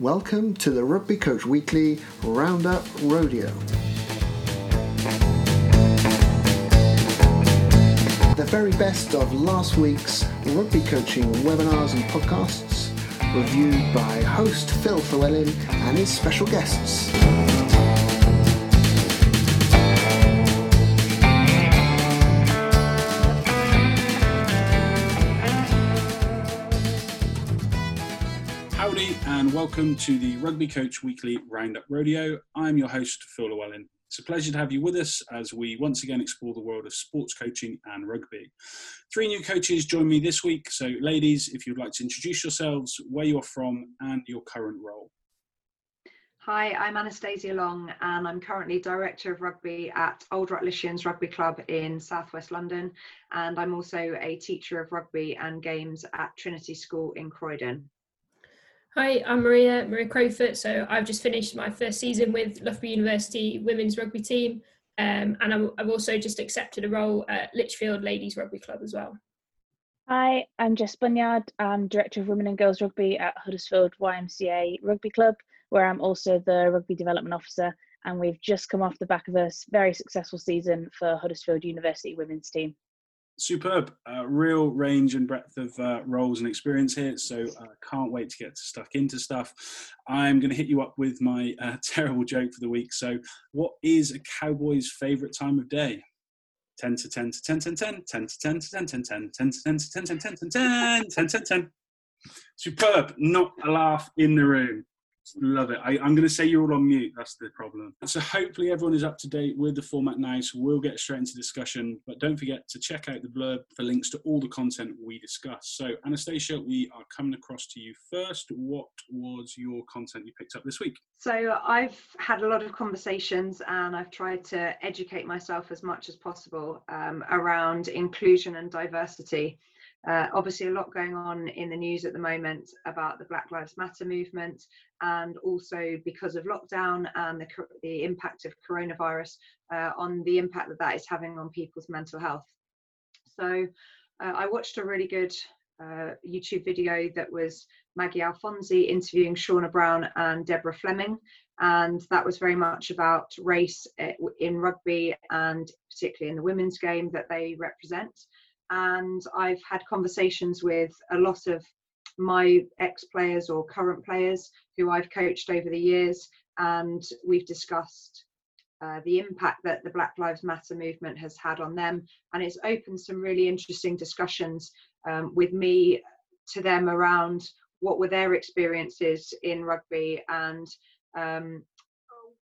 Welcome to the Rugby Coach Weekly Roundup Rodeo. The very best of last week's rugby coaching webinars and podcasts, reviewed by host Phil Llewellyn and his special guests. And welcome to the Rugby Coach Weekly Roundup Rodeo. I'm your host, Phil Llewellyn. It's a pleasure to have you with us as we once again explore the world of sports coaching and rugby. Three new coaches join me this week. So, ladies, if you'd like to introduce yourselves, where you're from, and your current role. Hi, I'm Anastasia Long, and I'm currently Director of Rugby at Old Rutlishians Rugby Club in Southwest London. And I'm also a teacher of rugby and games at Trinity School in Croydon. Hi, I'm Maria, Maria Crowfoot. So I've just finished my first season with Loughborough University women's rugby team. Um, and I'm, I've also just accepted a role at Lichfield Ladies Rugby Club as well. Hi, I'm Jess Bunyard. I'm Director of Women and Girls Rugby at Huddersfield YMCA Rugby Club, where I'm also the Rugby Development Officer. And we've just come off the back of a very successful season for Huddersfield University women's team superb uh, real range and breadth of uh, roles and experience here so uh, can't wait to get stuck into stuff i'm going to hit you up with my uh, terrible joke for the week so what is a cowboy's favorite time of day 10 to 10 to 10 10 10 10 to 10 to 10 10 10 10 to 10 to 10 10 10 10 10 10 10 10 superb not a laugh in the room Love it. I, am going to say you're all on mute. That's the problem. So hopefully everyone is up to date with the format now. So we'll get straight into discussion. But don't forget to check out the blurb for links to all the content we discuss. So Anastasia, we are coming across to you first. What was your content you picked up this week? So I've had a lot of conversations and I've tried to educate myself as much as possible um, around inclusion and diversity. Uh, obviously, a lot going on in the news at the moment about the Black Lives Matter movement, and also because of lockdown and the, the impact of coronavirus uh, on the impact that that is having on people's mental health. So, uh, I watched a really good uh, YouTube video that was Maggie Alphonsi interviewing Shaunagh Brown and Deborah Fleming, and that was very much about race uh, in rugby and particularly in the women's game that they represent and I've had conversations with a lot of my ex players or current players who I've coached over the years, and we've discussed uh, the impact that the Black Lives Matter movement has had on them, and it's opened some really interesting discussions um, with me to them around what were their experiences in rugby and um,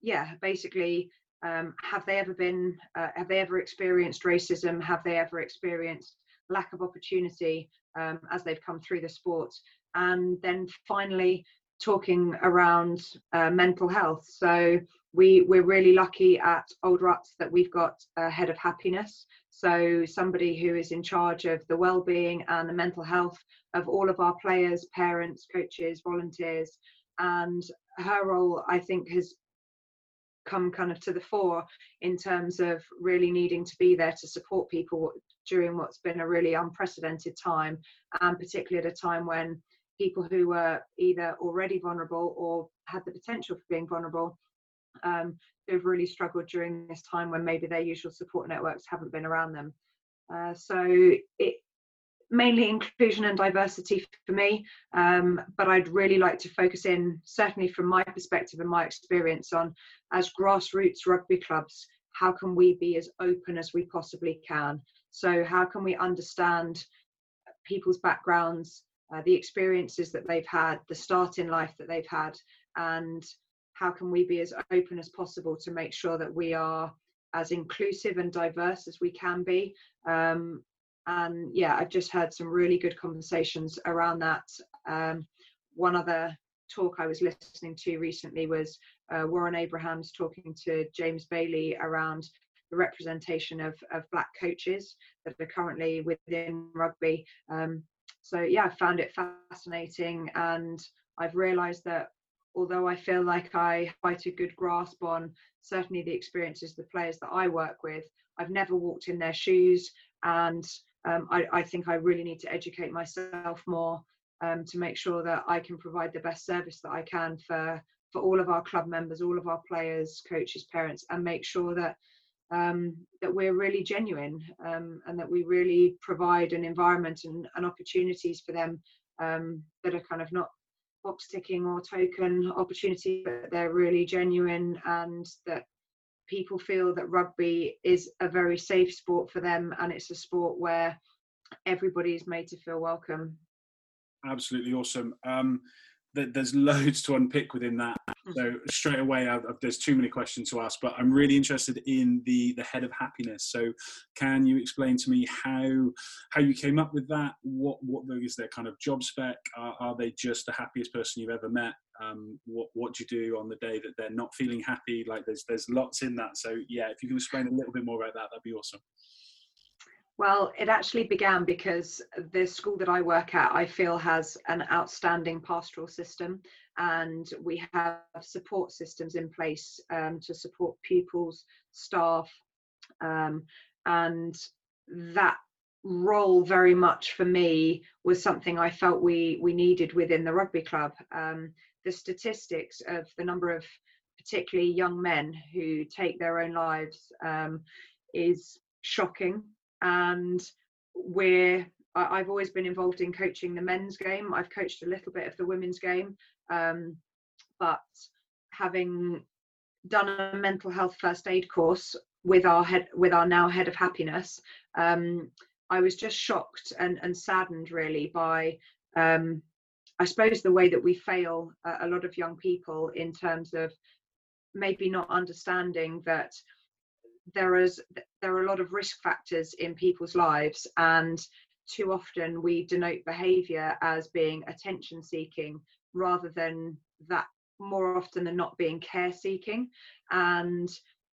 yeah, basically um, have they ever been uh, have they ever experienced racism? Have they ever experienced lack of opportunity um, as they've come through the sport and then finally talking around uh, mental health. So we we're really lucky at old ruts that we've got a head of happiness. So somebody who is in charge of the well-being and the mental health of all of our players parents coaches volunteers. And her role i think has come kind of to the fore in terms of really needing to be there to support people during what's been a really unprecedented time and particularly at a time when people who were either already vulnerable or had the potential for being vulnerable um, who've really struggled during this time when maybe their usual support networks haven't been around them. Uh, so it mainly inclusion and diversity for me, um, but I'd really like to focus in, certainly from my perspective and my experience, on as grassroots rugby clubs, how can we be as open as we possibly can? So, how can we understand people's backgrounds, uh, the experiences that they've had, the start in life that they've had, and how can we be as open as possible to make sure that we are as inclusive and diverse as we can be um, and yeah i've just heard some really good conversations around that. Um, one other talk i was listening to recently was uh, warren abrahams talking to james bailey around the representation of, of black coaches that are currently within rugby. Um, so yeah i found it fascinating and i've realized that although i feel like i quite a good grasp on certainly the experiences the players that i work with i've never walked in their shoes and um, I, I, think I really need to educate myself more um, to make sure that I can provide the best service that I can for for all of our club members, all of our players, coaches, parents, and make sure that um, that we're really genuine um, and that we really provide an environment and, and opportunities for them um, that are kind of not box ticking or token opportunities, but they're really genuine and that people feel that rugby is a very safe sport for them and it's a sport where everybody is made to feel welcome. Absolutely awesome. Um, there's loads to unpick within that. Hmm. So straight away, I've, there's too many questions to ask. But I'm really interested in the the head of happiness. So can you explain to me how how you came up with that? What what is their kind of job spec? Are, are they just the happiest person you've ever met? Um, what what do you do on the day that they're not feeling happy? Like there's there's lots in that. So yeah, if you can explain a little bit more about that, that'd be awesome. Well, it actually began because the school that I work at, I feel, has an outstanding pastoral system, and we have support systems in place um, to support pupils, staff, um, and that role very much for me was something I felt we we needed within the rugby club. Um, the statistics of the number of particularly young men who take their own lives um, is shocking and we're I've always been involved in coaching the men's game. I've coached a little bit of the women's game, um, but having done a mental health first aid course with our head with our now head of happiness, um, I was just shocked and, and saddened really by um, I suppose the way that we fail a, a lot of young people in terms of maybe not understanding that there is there are a lot of risk factors in people's lives and too often we denote behavior as being attention seeking rather than that more often than not being care seeking. And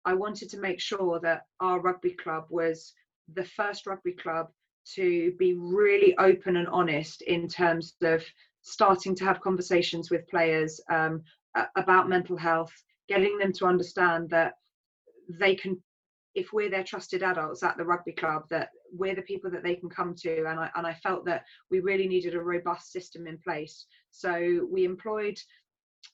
i wanted to make sure that our rugby club was the first rugby club to be really open and honest in terms of starting to have conversations with players um, about mental health getting them to understand that they can if we're their trusted adults at the rugby club that we're the people that they can come to. And I, and I felt that we really needed a robust system in place. So we employed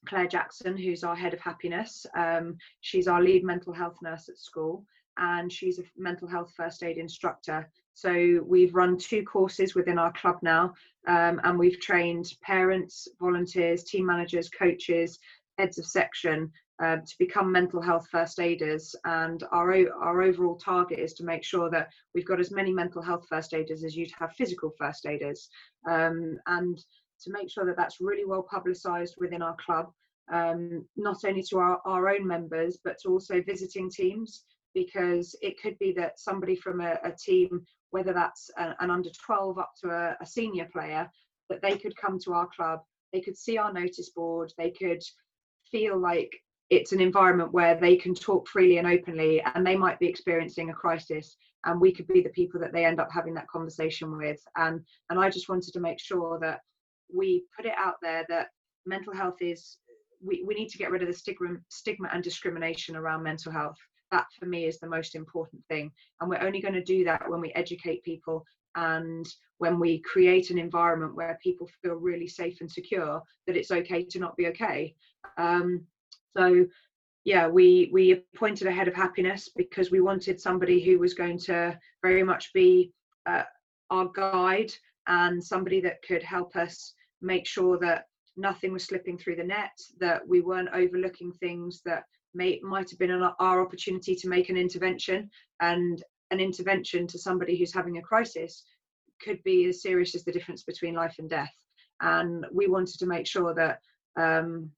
Claire Jackson who's our head of happiness. Um, she's our lead mental health nurse at school and she's a mental health first aid instructor. So we've run two courses within our club now um, and we've trained parents volunteers team managers coaches heads of section um, to become mental health first aiders. And our, our overall target is to make sure that we've got as many mental health first aiders as you'd have physical first aiders. Um, and to make sure that that's really well publicised within our club um, not only to our, our own members but to also visiting teams because it could be that somebody from a, a team whether that's a, an under 12 up to a, a senior player that they could come to our club they could see our notice board they could feel like it's an environment where they can talk freely and openly and they might be experiencing a crisis and we could be the people that they end up having that conversation with. And and i just wanted to make sure that we put it out there that mental health is we, we need to get rid of the stigma stigma and discrimination around mental health that for me is the most important thing. And we're only going to do that when we educate people and when we create an environment where people feel really safe and secure that it's okay to not be okay. Um, so yeah, we we appointed a head of happiness because we wanted somebody who was going to very much be uh, our guide and somebody that could help us make sure that nothing was slipping through the net, that we weren't overlooking things that may might have been an, our opportunity to make an intervention, and an intervention to somebody who's having a crisis could be as serious as the difference between life and death. And we wanted to make sure that um,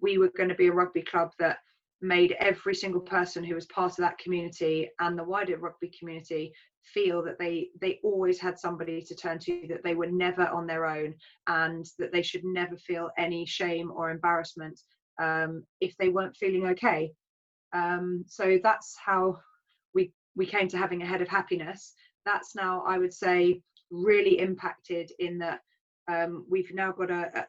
we were going to be a rugby club that made every single person who was part of that community and the wider rugby community feel that they they always had somebody to turn to that they were never on their own and that they should never feel any shame or embarrassment um, if they weren't feeling okay um, so that's how we we came to having a head of happiness that's now i would say really impacted in that um, we've now got a,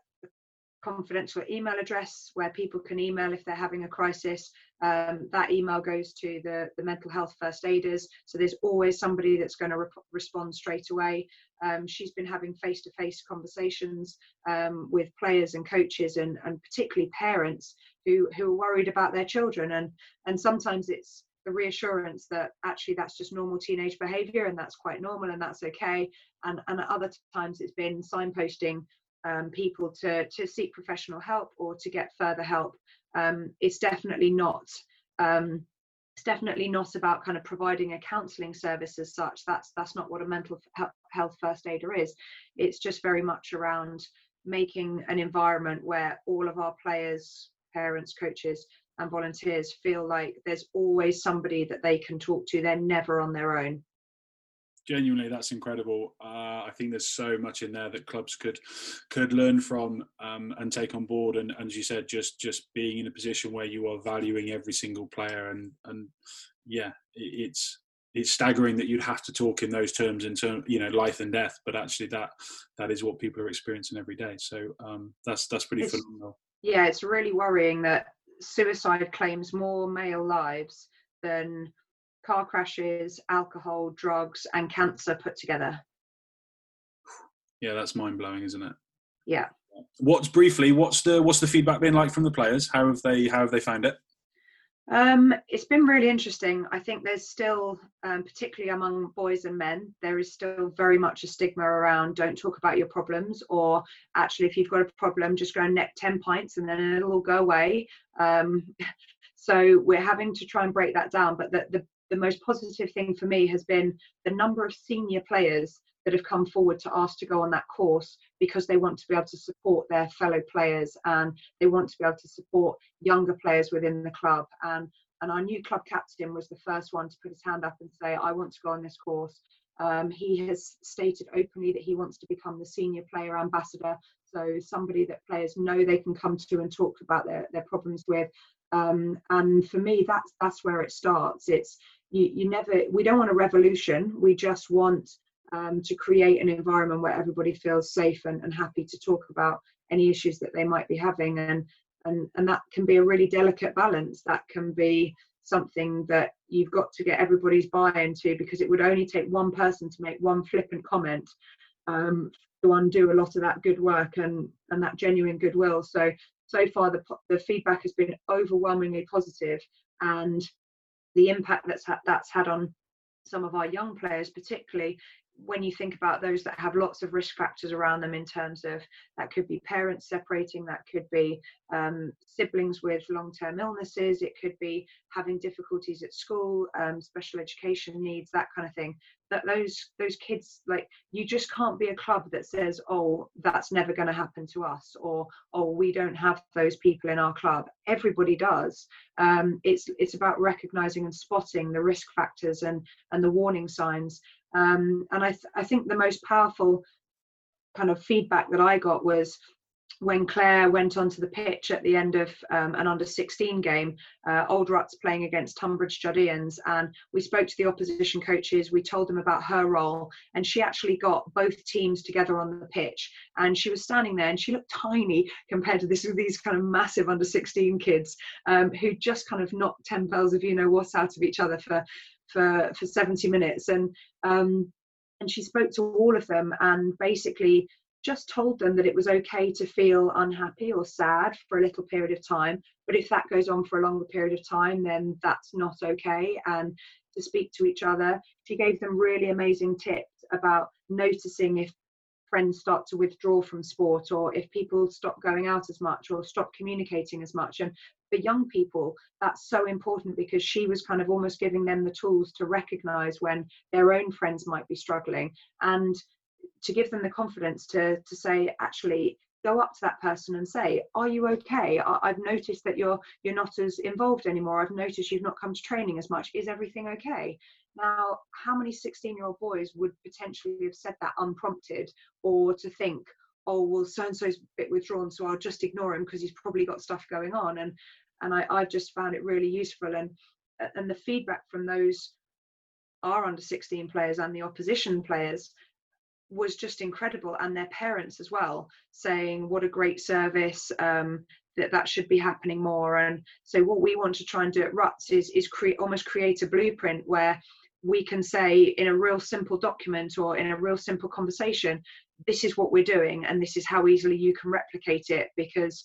confidential email address where people can email if they're having a crisis. Um, that email goes to the, the mental health first aiders. So there's always somebody that's going to re- respond straight away. Um, she's been having face to face conversations um, with players and coaches and, and particularly parents who, who are worried about their children. And, and sometimes it's the reassurance that actually that's just normal teenage behavior and that's quite normal and that's okay. And, and at other times it's been signposting um, people to to seek professional help or to get further help. Um, it's definitely not. Um, it's definitely not about kind of providing a counselling service as such. That's that's not what a mental health first aider is. It's just very much around making an environment where all of our players, parents, coaches, and volunteers feel like there's always somebody that they can talk to. They're never on their own genuinely that's incredible. Uh, i think there's so much in there that clubs could could learn from um, and take on board. And, and, as you said just just being in a position where you are valuing every single player and and yeah it's it's staggering that you'd have to talk in those terms in terms you know life and death but actually that that is what people are experiencing every day. So um, that's that's pretty it's, phenomenal. yeah it's really worrying that suicide claims more male lives than car crashes, alcohol, drugs, and cancer put together. Yeah, that's mind blowing, isn't it? Yeah. What's briefly? What's the what's the feedback been like from the players? How have they how have they found it? Um, it's been really interesting. I think there's still, um, particularly among boys and men, there is still very much a stigma around don't talk about your problems, or actually, if you've got a problem, just go and neck 10 pints and then it'll all go away. Um, so we're having to try and break that down. But the, the the most positive thing for me has been the number of senior players that have come forward to ask to go on that course because they want to be able to support their fellow players and they want to be able to support younger players within the club. And and our new club captain was the first one to put his hand up and say i want to go on this course. Um, he has stated openly that he wants to become the senior player ambassador. So somebody that players know they can come to and talk about their, their problems with um, and for me that's that's where it starts. It's you, you never we don't want a revolution. We just want um, to create an environment where everybody feels safe and, and happy to talk about any issues that they might be having. And and and that can be a really delicate balance. That can be something that you've got to get everybody's buy-in to because it would only take one person to make one flippant comment. Um, to undo a lot of that good work and and that genuine goodwill. So so far the, the feedback has been overwhelmingly positive and the impact that's ha- that's had on some of our young players, particularly when you think about those that have lots of risk factors around them in terms of that could be parents separating that could be um, siblings with long-term illnesses it could be having difficulties at school um, special education needs that kind of thing that those those kids like you just can't be a club that says oh that's never going to happen to us or oh we don't have those people in our club. Everybody does. Um, it's it's about recognizing and spotting the risk factors and and the warning signs um, and I, th- I think the most powerful kind of feedback that I got was when Claire went onto the pitch at the end of um, an under 16 game, uh, Old Ruts playing against Tonbridge Juddians, and we spoke to the opposition coaches. We told them about her role, and she actually got both teams together on the pitch. And she was standing there, and she looked tiny compared to this these kind of massive under 16 kids um, who just kind of knocked 10 bells of you know what out of each other for for for 70 minutes. And um, and she spoke to all of them and basically just told them that it was okay to feel unhappy or sad for a little period of time. But if that goes on for a longer period of time then that's not okay. And to speak to each other she gave them really amazing tips about noticing if friends start to withdraw from sport or if people stop going out as much or stop communicating as much. And for young people that's so important because she was kind of almost giving them the tools to recognize when their own friends might be struggling and to give them the confidence to to say actually go up to that person and say are you okay? I, have noticed that you're you're not as involved anymore. I've noticed you've not come to training as much. Is everything okay now, how many 16 year old boys would potentially have said that unprompted or to think, oh, well, so and so's a bit withdrawn, so I'll just ignore him because he's probably got stuff going on. And and I, I just found it really useful. And and the feedback from those are under 16 players and the opposition players was just incredible and their parents as well saying what a great service um, that that should be happening more and so what we want to try and do at ruts is is create almost create a blueprint where we can say in a real simple document or in a real simple conversation this is what we're doing and this is how easily you can replicate it because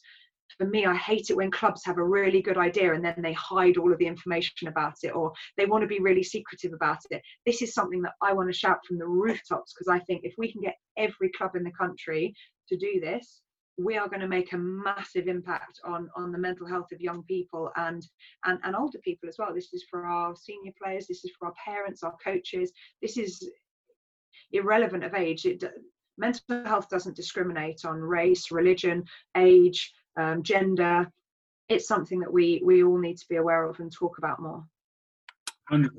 for me i hate it when clubs have a really good idea and then they hide all of the information about it or they want to be really secretive about it. This is something that i want to shout from the rooftops because i think if we can get every club in the country to do this we are going to make a massive impact on on the mental health of young people and and, and older people as well this is for our senior players this is for our parents our coaches this is irrelevant of age it mental health doesn't discriminate on race religion age um, gender it's something that we we all need to be aware of and talk about more 100%.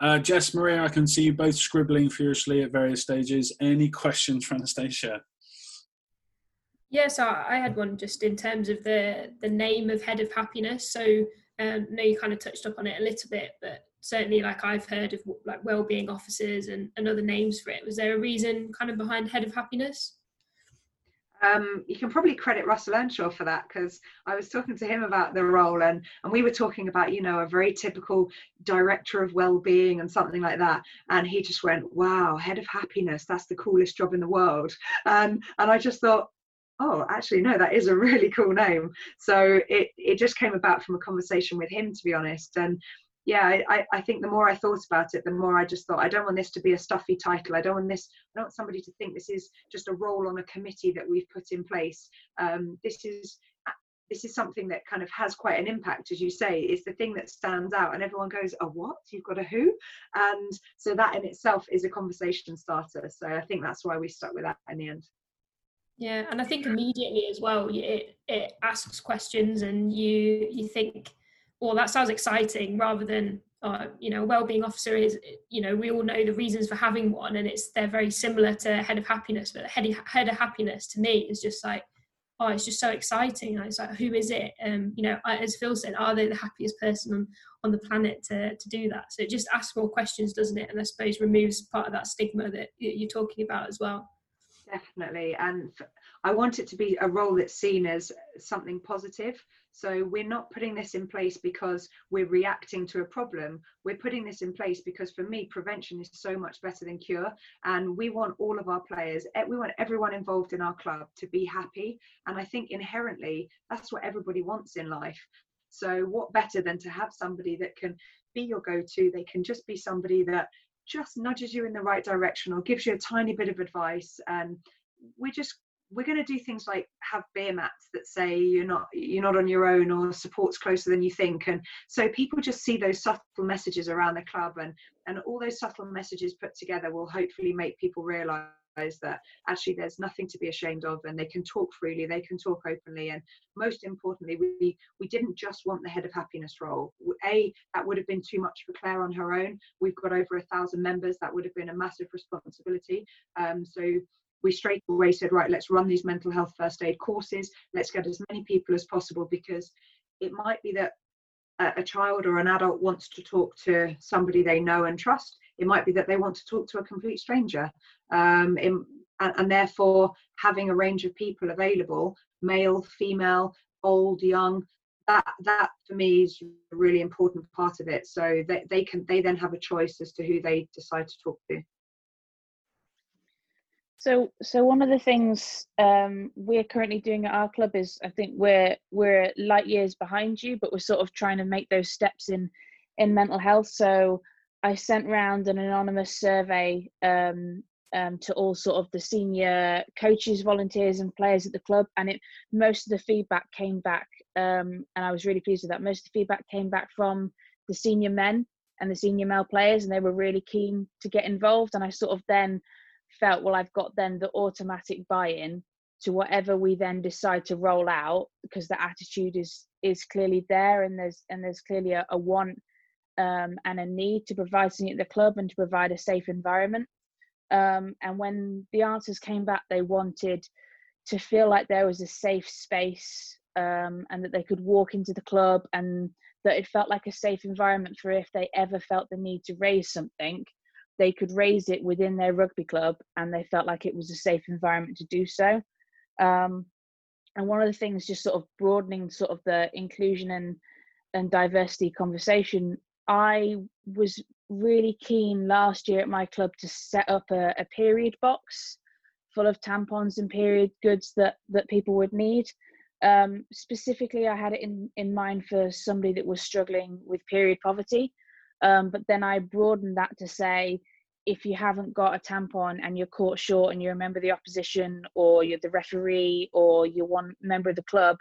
Uh, Jess, Maria, I can see you both scribbling furiously at various stages. Any questions from Anastasia? Yeah, so I had one just in terms of the the name of head of happiness. So um, I know you kind of touched up on it a little bit, but certainly like I've heard of like well-being officers and, and other names for it. Was there a reason kind of behind head of happiness? Um, you can probably credit Russell Earnshaw for that because I was talking to him about the role and and we were talking about you know a very typical director of well-being and something like that and he just went wow head of happiness that's the coolest job in the world and and I just thought oh actually no that is a really cool name. So it it just came about from a conversation with him to be honest. And yeah I, I think the more i thought about it the more i just thought i don't want this to be a stuffy title. I don't want this i don't want somebody to think this is just a role on a committee that we've put in place. Um, this is this is something that kind of has quite an impact as you say. It's the thing that stands out and everyone goes a what? You've got a who? And so that in itself is a conversation starter. So i think that's why we stuck with that in the end yeah, and I think immediately as well, it it asks questions, and you you think, well, that sounds exciting, rather than uh, you know, well-being officer is you know we all know the reasons for having one, and it's they're very similar to head of happiness, but head head of happiness to me is just like. Oh, it's just so exciting. It's like, who is it? Um, you know, as Phil said, are they the happiest person on, on the planet to, to do that? So it just asks more questions, doesn't it? And I suppose removes part of that stigma that you're talking about as well definitely and i want it to be a role that's seen as something positive. So we're not putting this in place because we're reacting to a problem. We're putting this in place because for me prevention is so much better than cure and we want all of our players we want everyone involved in our club to be happy and i think inherently that's what everybody wants in life. So what better than to have somebody that can be your go-to? They can just be somebody that just nudges you in the right direction or gives you a tiny bit of advice. And we just we're going to do things like have beer mats that say you're not you're not on your own or support's closer than you think. And so people just see those subtle messages around the club and and all those subtle messages put together will hopefully make people realize that actually there's nothing to be ashamed of and they can talk freely they can talk openly and most importantly we we didn't just want the head of happiness role. A that would have been too much for claire on her own. We've got over a thousand members that would have been a massive responsibility. Um, so we straight away said right let's run these mental health first aid courses. Let's get as many people as possible because it might be that a, a child or an adult wants to talk to somebody they know and trust. It might be that they want to talk to a complete stranger um, in, and, and therefore having a range of people available male female old young that that for me is a really important part of it. So that they can they then have a choice as to who they decide to talk to. So so one of the things um, we're currently doing at our club is i think we're we're light years behind you but we're sort of trying to make those steps in in mental health. So I sent round an anonymous survey um, um, to all sort of the senior coaches, volunteers, and players at the club, and it most of the feedback came back, um, and I was really pleased with that. Most of the feedback came back from the senior men and the senior male players, and they were really keen to get involved. And I sort of then felt, well, I've got then the automatic buy-in to whatever we then decide to roll out because the attitude is is clearly there, and there's and there's clearly a, a want um, and a need to provide something at the club and to provide a safe environment. Um, and when the answers came back, they wanted to feel like there was a safe space um, and that they could walk into the club and that it felt like a safe environment for if they ever felt the need to raise something, they could raise it within their rugby club and they felt like it was a safe environment to do so. Um, and one of the things just sort of broadening sort of the inclusion and and diversity conversation i was really keen last year at my club to set up a, a period box full of tampons and period goods that that people would need. Um, specifically i had it in in mind for somebody that was struggling with period poverty. Um, but then i broadened that to say if you haven't got a tampon and you're caught short and you're a member of the opposition or you're the referee or you're one member of the club,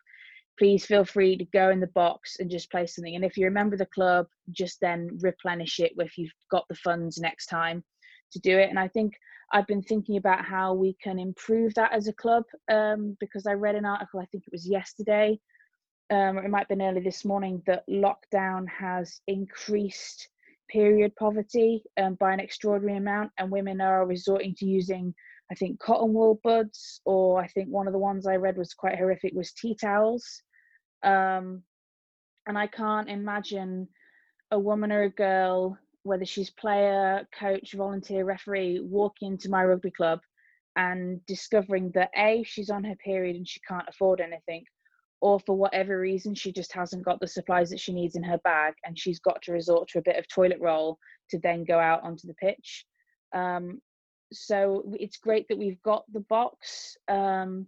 please feel free to go in the box and just play something. And if you're a member of the club, just then replenish it if you've got the funds next time to do it. And I think I've been thinking about how we can improve that as a club um, because I read an article, I think it was yesterday, um, or it might have been early this morning, that lockdown has increased period poverty um, by an extraordinary amount, and women are resorting to using, I think, cotton wool buds, or I think one of the ones I read was quite horrific was tea towels. Um, and I can't imagine a woman or a girl, whether she's player, coach, volunteer, referee, walking into my rugby club and discovering that A, she's on her period and she can't afford anything, or for whatever reason she just hasn't got the supplies that she needs in her bag and she's got to resort to a bit of toilet roll to then go out onto the pitch um, so it's great that we've got the box um,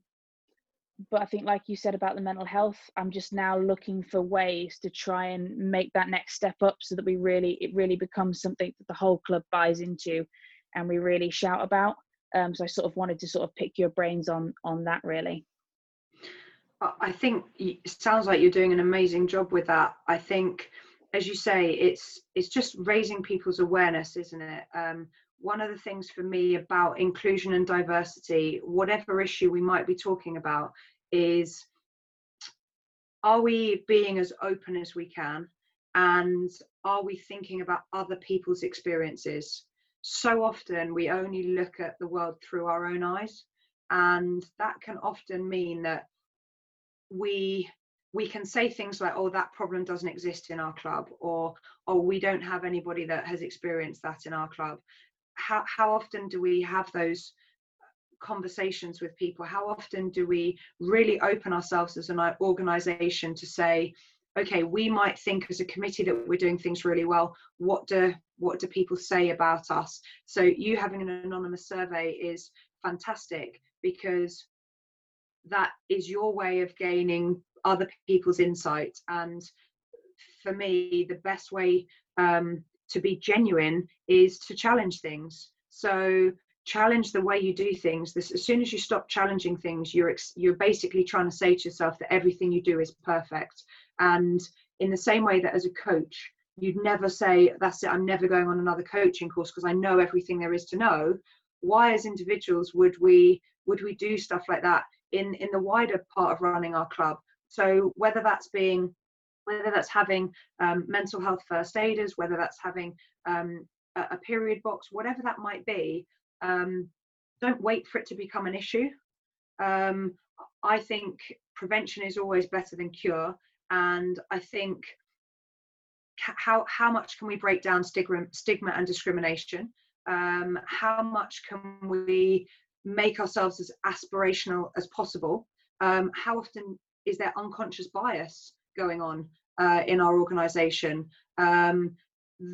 but i think like you said about the mental health i'm just now looking for ways to try and make that next step up so that we really it really becomes something that the whole club buys into and we really shout about um, so i sort of wanted to sort of pick your brains on on that really I think it sounds like you're doing an amazing job with that. I think, as you say, it's it's just raising people's awareness, isn't it? Um, one of the things for me about inclusion and diversity, whatever issue we might be talking about, is are we being as open as we can, and are we thinking about other people's experiences? So often we only look at the world through our own eyes, and that can often mean that we we can say things like oh that problem doesn't exist in our club or oh we don't have anybody that has experienced that in our club how how often do we have those conversations with people? How often do we really open ourselves as an organization to say okay we might think as a committee that we're doing things really well. What do what do people say about us? So you having an anonymous survey is fantastic because that is your way of gaining other people's insight. And for me the best way um, to be genuine is to challenge things. So challenge the way you do things. This as soon as you stop challenging things you're ex- you're basically trying to say to yourself that everything you do is perfect. And in the same way that as a coach you'd never say that's it i'm never going on another coaching course because i know everything there is to know. Why as individuals would we would we do stuff like that in in the wider part of running our club? So whether that's being whether that's having um, mental health first aiders whether that's having um, a, a, period box whatever that might be um, don't wait for it to become an issue. Um, i think prevention is always better than cure and i think how how much can we break down stigma stigma and discrimination? Um, how much can we make ourselves as aspirational as possible, um, how often is there unconscious bias going on uh, in our organization? Um,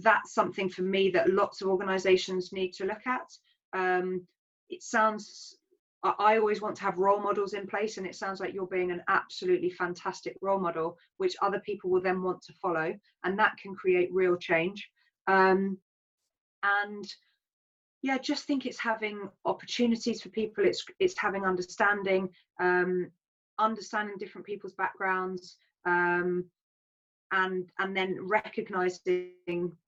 that's something for me that lots of organizations need to look at. Um, it sounds, I always want to have role models in place, and it sounds like you're being an absolutely fantastic role model, which other people will then want to follow, and that can create real change. Um, and yeah just think it's having opportunities for people it's it's having understanding um, understanding different people's backgrounds um, and and then recognizing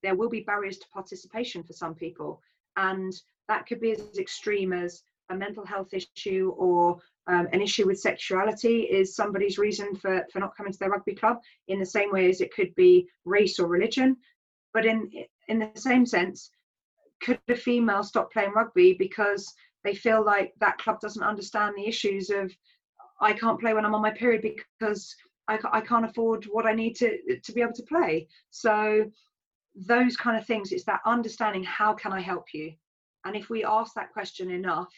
there will be barriers to participation for some people. And that could be as extreme as a mental health issue or um, an issue with sexuality is somebody's reason for for not coming to their rugby club in the same way as it could be race or religion. But in in the same sense could a female stop playing rugby because they feel like that club doesn't understand the issues of I can't play when I'm on my period because I, I can't afford what I need to to be able to play. So those kind of things it's that understanding how can i help you? And if we ask that question enough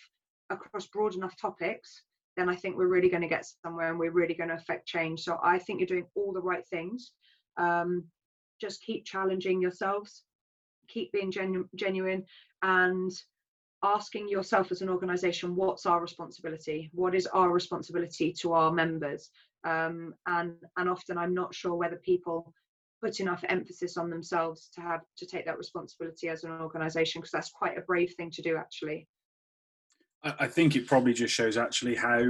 across broad enough topics then i think we're really going to get somewhere and we're really going to affect change. So i think you're doing all the right things. Um, just keep challenging yourselves keep being genu- genuine and asking yourself as an organization what's our responsibility? What is our responsibility to our members um, and and often i'm not sure whether people put enough emphasis on themselves to have to take that responsibility as an organization because that's quite a brave thing to do actually I think it probably just shows actually how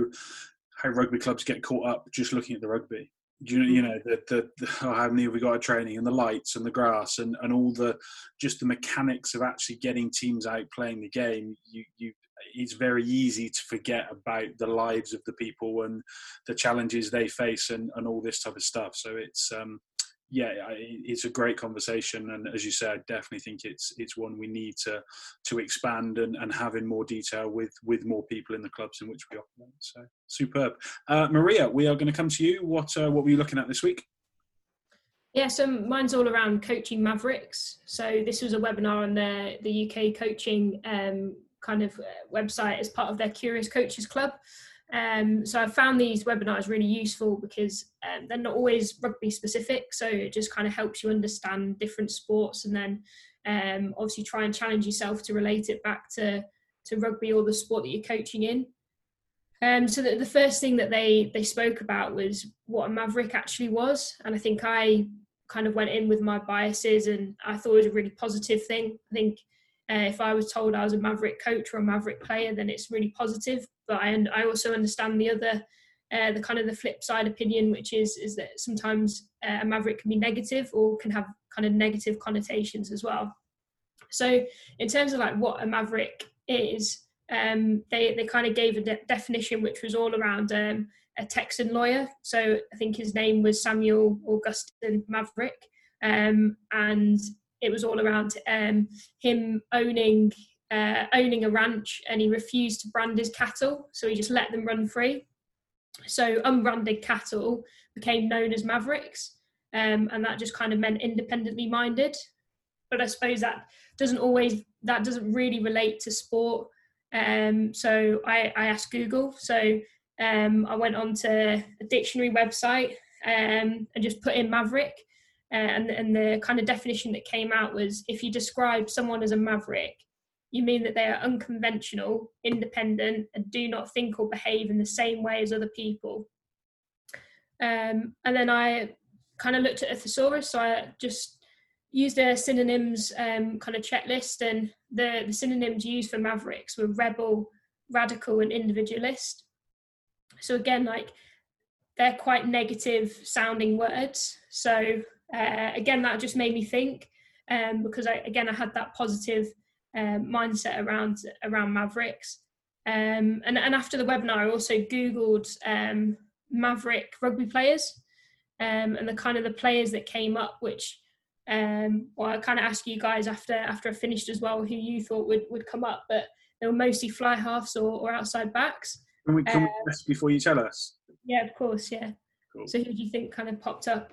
how rugby clubs get caught up just looking at the rugby. Do you know, you know the, the, the oh, how many have we got a training and the lights and the grass and, and all the just the mechanics of actually getting teams out playing the game. You you it's very easy to forget about the lives of the people and the challenges they face and, and all this type of stuff. So it's um, yeah, it's a great conversation, and as you said, I definitely think it's it's one we need to to expand and, and have in more detail with with more people in the clubs in which we operate. So superb, uh, Maria. We are going to come to you. What uh, what were you looking at this week? Yeah, so mine's all around coaching Mavericks. So this was a webinar on the the UK coaching um, kind of uh, website as part of their Curious Coaches Club. Um, so I found these webinars really useful because um, they're not always rugby specific. So it just kind of helps you understand different sports and then um, obviously try and challenge yourself to relate it back to, to rugby or the sport that you're coaching in. Um, so the, the first thing that they they spoke about was what a maverick actually was, and I think I kind of went in with my biases, and I thought it was a really positive thing. I think uh, if I was told I was a Maverick coach or a Maverick player, then it's really positive. But I, I also understand the other, uh, the kind of the flip side opinion, which is is that sometimes uh, a Maverick can be negative or can have kind of negative connotations as well. So in terms of like what a Maverick is, um, they they kind of gave a de- definition which was all around um, a Texan lawyer. So I think his name was Samuel Augustin Maverick, um, and it was all around um, him owning uh, owning a ranch and he refused to brand his cattle, so he just let them run free. So unbranded cattle became known as mavericks, um, and that just kind of meant independently minded. But I suppose that doesn't always that doesn't really relate to sport. Um, so I, I, asked Google. So um, I went onto a dictionary website um, and just put in maverick, uh, and, and the kind of definition that came out was if you describe someone as a maverick, you mean that they are unconventional, independent, and do not think or behave in the same way as other people. Um, and then I kind of looked at a thesaurus, so I just used a synonyms um, kind of checklist, and the, the synonyms used for mavericks were rebel, radical, and individualist. So again, like they're quite negative sounding words. So uh, again, that just made me think um, because I, again, I had that positive uh, mindset around around Mavericks. Um, and, and after the webinar, I also Googled um, Maverick rugby players um, and the kind of the players that came up, which um, well, I kind of asked you guys after after I finished as well who you thought would, would come up, but they were mostly fly halves or, or outside backs. Can we, can we before you tell us? Yeah, of course, yeah. Cool. So who do you think kind of popped up?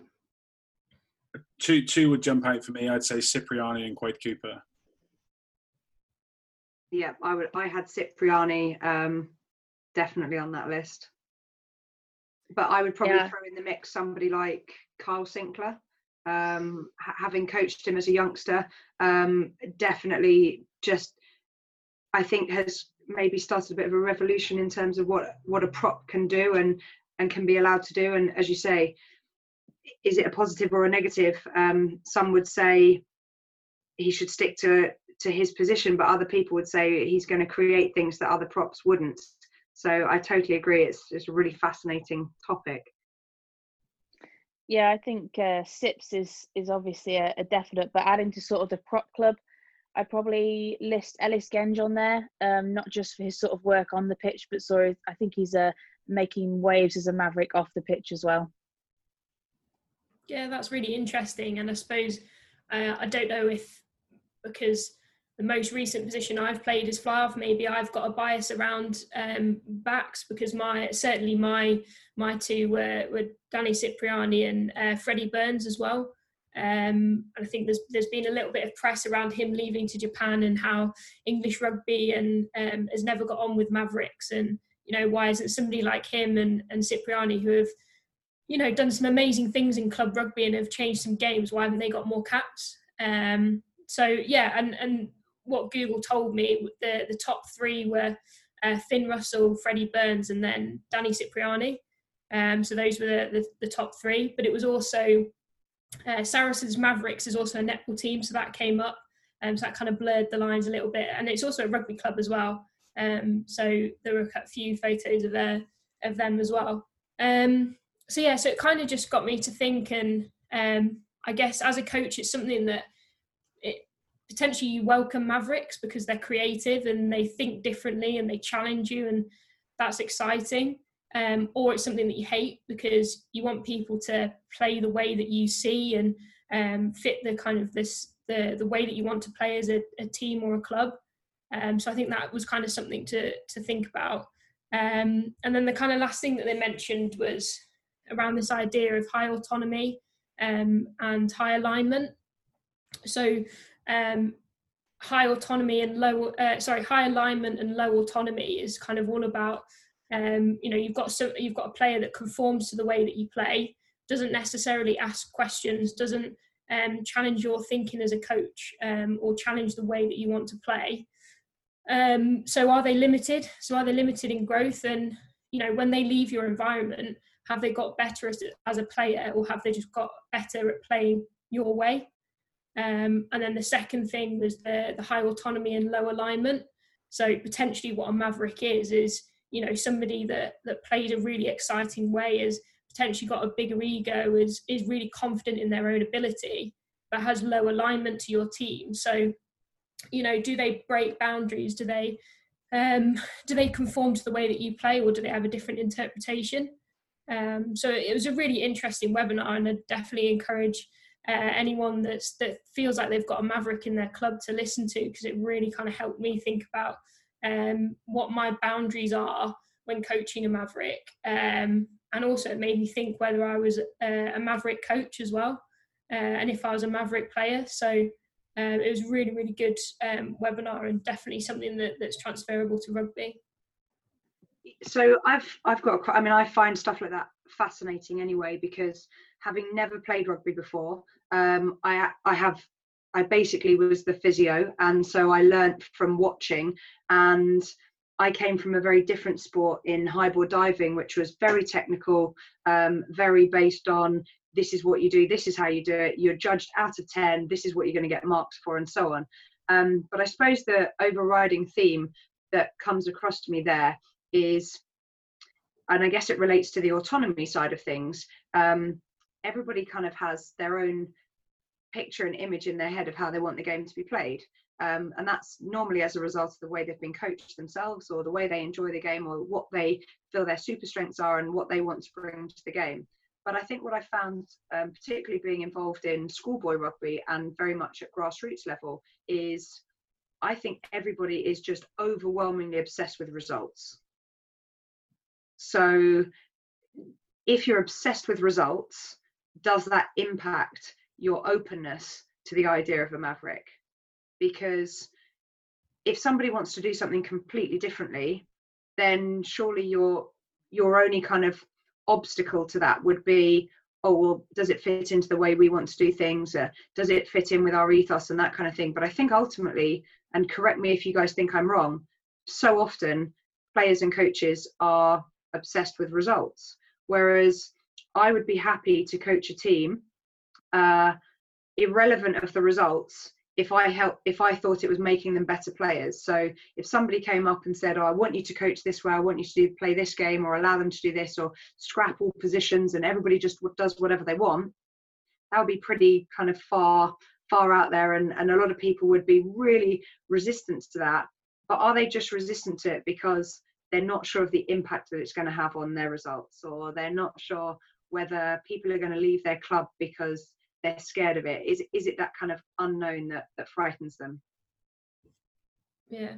Two two would jump out for me. I'd say Cipriani and Quade Cooper. Yeah, I would. I had Cipriani um, definitely on that list, but I would probably yeah. throw in the mix somebody like Kyle Sinckler. Um, having coached him as a youngster, um, definitely just I think has maybe started a bit of a revolution in terms of what what a prop can do and and can be allowed to do. And as you say, is it a positive or a negative? Um, some would say he should stick to to his position, but other people would say he's going to create things that other props wouldn't. So I totally agree. It's it's a really fascinating topic. Yeah, I think uh, Sips is is obviously a, a, definite, but adding to sort of the prop club, I'd probably list Ellis Genge on there, um, not just for his sort of work on the pitch, but sorry, I think he's uh, making waves as a maverick off the pitch as well. Yeah, that's really interesting. And I suppose uh, I don't know if because the most recent position I've played is fly half, maybe I've got a bias around um, backs because my certainly my my two were, were Danny Cipriani and uh, Freddie Burns as well. Um, and I think there's there's been a little bit of press around him leaving to Japan and how English rugby and um, has never got on with Mavericks and you know why isn't somebody like him and and Cipriani who have you know done some amazing things in club rugby and have changed some games why haven't they got more caps um, so yeah and and what Google told me the the top three were uh, Finn Russell Freddie Burns and then Danny Cipriani um, so those were the, the, the top three but it was also uh, Saracens Mavericks is also a netball team, so that came up. Um, so that kind of blurred the lines a little bit, and it's also a rugby club as well. Um, so there were a few photos of their of them as well. Um, so yeah, so it kind of just got me to think, and um, I guess as a coach, it's something that it potentially you welcome Mavericks because they're creative and they think differently and they challenge you, and that's exciting um, or it's something that you hate because you want people to play the way that you see and um, fit the kind of this the the way that you want to play as a, a team or a club. Um, so I think that was kind of something to to think about. Um, and then the kind of last thing that they mentioned was around this idea of high autonomy um, and high alignment. So um, high autonomy and low uh, sorry high alignment and low autonomy is kind of all about um, you know, you've got some, you've got a player that conforms to the way that you play, doesn't necessarily ask questions, doesn't um, challenge your thinking as a coach, um, or challenge the way that you want to play. Um, so are they limited? So are they limited in growth? And you know, when they leave your environment, have they got better as, as a player, or have they just got better at playing your way? Um, and then the second thing was the, the high autonomy and low alignment. So potentially, what a maverick is is you know somebody that that played a really exciting way is potentially got a bigger ego is is really confident in their own ability but has low alignment to your team so you know do they break boundaries do they um, do they conform to the way that you play or do they have a different interpretation um, so it was a really interesting webinar and i definitely encourage uh, anyone that's that feels like they've got a maverick in their club to listen to because it really kind of helped me think about um, what my boundaries are when coaching a Maverick. Um, and also it made me think whether I was a, a Maverick coach as well, uh, and if I was a Maverick player. So um, it was really, really good um, webinar and definitely something that, that's transferable to rugby. So I've I've got I mean I find stuff like that fascinating anyway because having never played rugby before, um, I I have I basically was the physio, and so I learnt from watching. And I came from a very different sport in highboard diving, which was very technical, um, very based on this is what you do, this is how you do it. You're judged out of ten. This is what you're going to get marks for, and so on. Um, but I suppose the overriding theme that comes across to me there is, and I guess it relates to the autonomy side of things. Um, everybody kind of has their own picture and image in their head of how they want the game to be played. Um, and that's normally as a result of the way they've been coached themselves or the way they enjoy the game or what they feel their super strengths are and what they want to bring to the game. But I think what I found, um, particularly being involved in schoolboy rugby and very much at grassroots level, is I think everybody is just overwhelmingly obsessed with results. So if you're obsessed with results, does that impact your openness to the idea of a maverick because if somebody wants to do something completely differently then surely your your only kind of obstacle to that would be oh well does it fit into the way we want to do things? Uh, does it fit in with our ethos? and that kind of thing. But i think ultimately and correct me if you guys think i'm wrong so often players and coaches are obsessed with results. Whereas i would be happy to coach a team uh, irrelevant of the results if I help if I thought it was making them better players. So if somebody came up and said, "Oh, I want you to coach this way. I want you to do, play this game, or allow them to do this, or scrap all positions," and everybody just does whatever they want, that would be pretty kind of far far out there, and and a lot of people would be really resistant to that. But are they just resistant to it because they're not sure of the impact that it's going to have on their results, or they're not sure whether people are going to leave their club because they're scared of it? Is is it that kind of unknown that that frightens them? Yeah,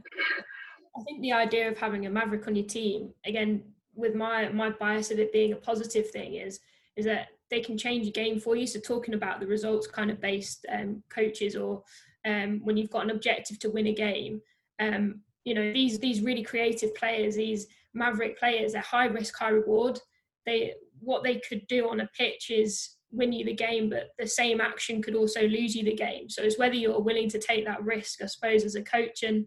I think the idea of having a maverick on your team again with my my bias of it being a positive thing is is that they can change a game for you. So talking about the results kind of based um, coaches, or um, when you've got an objective to win a game, um, you know these these really creative players, these maverick players, they're high risk, high reward. They what they could do on a pitch is win you the game, but the same action could also lose you the game. So it's whether you're willing to take that risk, I suppose, as a coach. And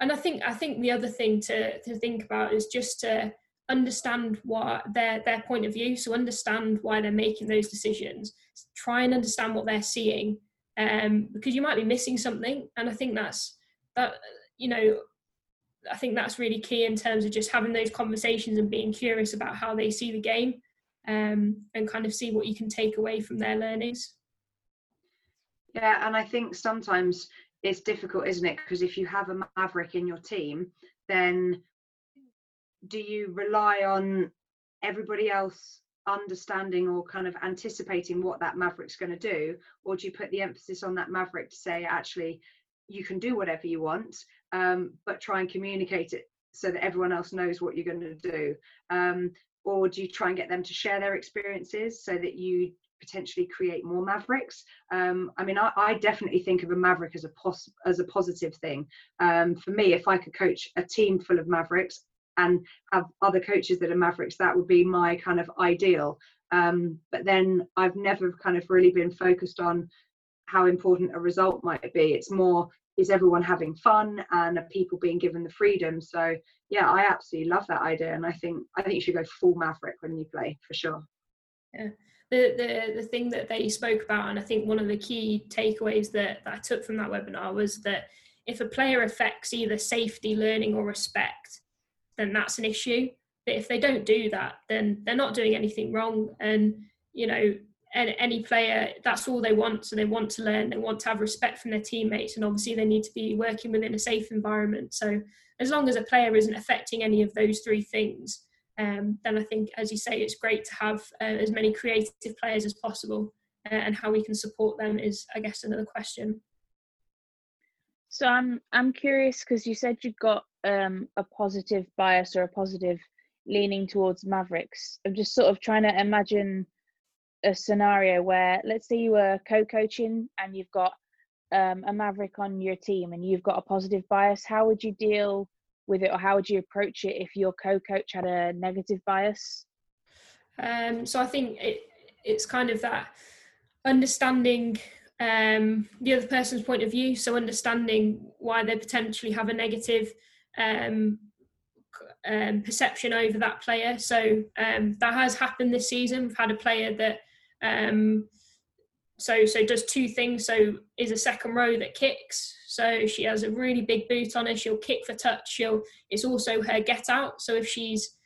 and I think I think the other thing to to think about is just to understand what their their point of view. So understand why they're making those decisions. Try and understand what they're seeing, um, because you might be missing something. And I think that's that you know. I think that's really key in terms of just having those conversations and being curious about how they see the game um, and kind of see what you can take away from their learnings. Yeah, and I think sometimes it's difficult, isn't it? Because if you have a maverick in your team, then do you rely on everybody else understanding or kind of anticipating what that maverick's going to do, or do you put the emphasis on that maverick to say, actually, you can do whatever you want, um, but try and communicate it so that everyone else knows what you're going to do? Um, or do you try and get them to share their experiences so that you potentially create more mavericks? Um, i mean I, I, definitely think of a maverick as a pos- as a positive thing. Um, for me if i could coach a team full of mavericks and have other coaches that are mavericks that would be my kind of ideal. Um, but then i've never kind of really been focused on how important a result might be. It's more is everyone having fun and are people being given the freedom? So yeah i absolutely love that idea and i think i think you should go full maverick when you play for sure. Yeah. The the, the thing that they spoke about and i think one of the key takeaways that, that i took from that webinar was that if a player affects either safety learning or respect then that's an issue. But if they don't do that then they're not doing anything wrong. And you know any player that's all they want. So they want to learn they want to have respect from their teammates and obviously they need to be working within a safe environment. So as long as a player isn't affecting any of those three things um, then i think as you say it's great to have uh, as many creative players as possible uh, and how we can support them is i guess another question. So i'm i'm curious because you said you've got um, a positive bias or a positive leaning towards mavericks. I'm just sort of trying to imagine a scenario where let's say you were co-coaching and you've got um, a maverick on your team and you've got a positive bias how would you deal with it or how would you approach it if your co-coach had a negative bias um, so i think it, it's kind of that understanding um, the other person's point of view so understanding why they potentially have a negative um, um, perception over that player. So um, that has happened this season. We've had a player that um, so so does two things. So is a second row that kicks. So she has a really big boot on her. She'll kick for touch. She'll it's also her get out. So if she's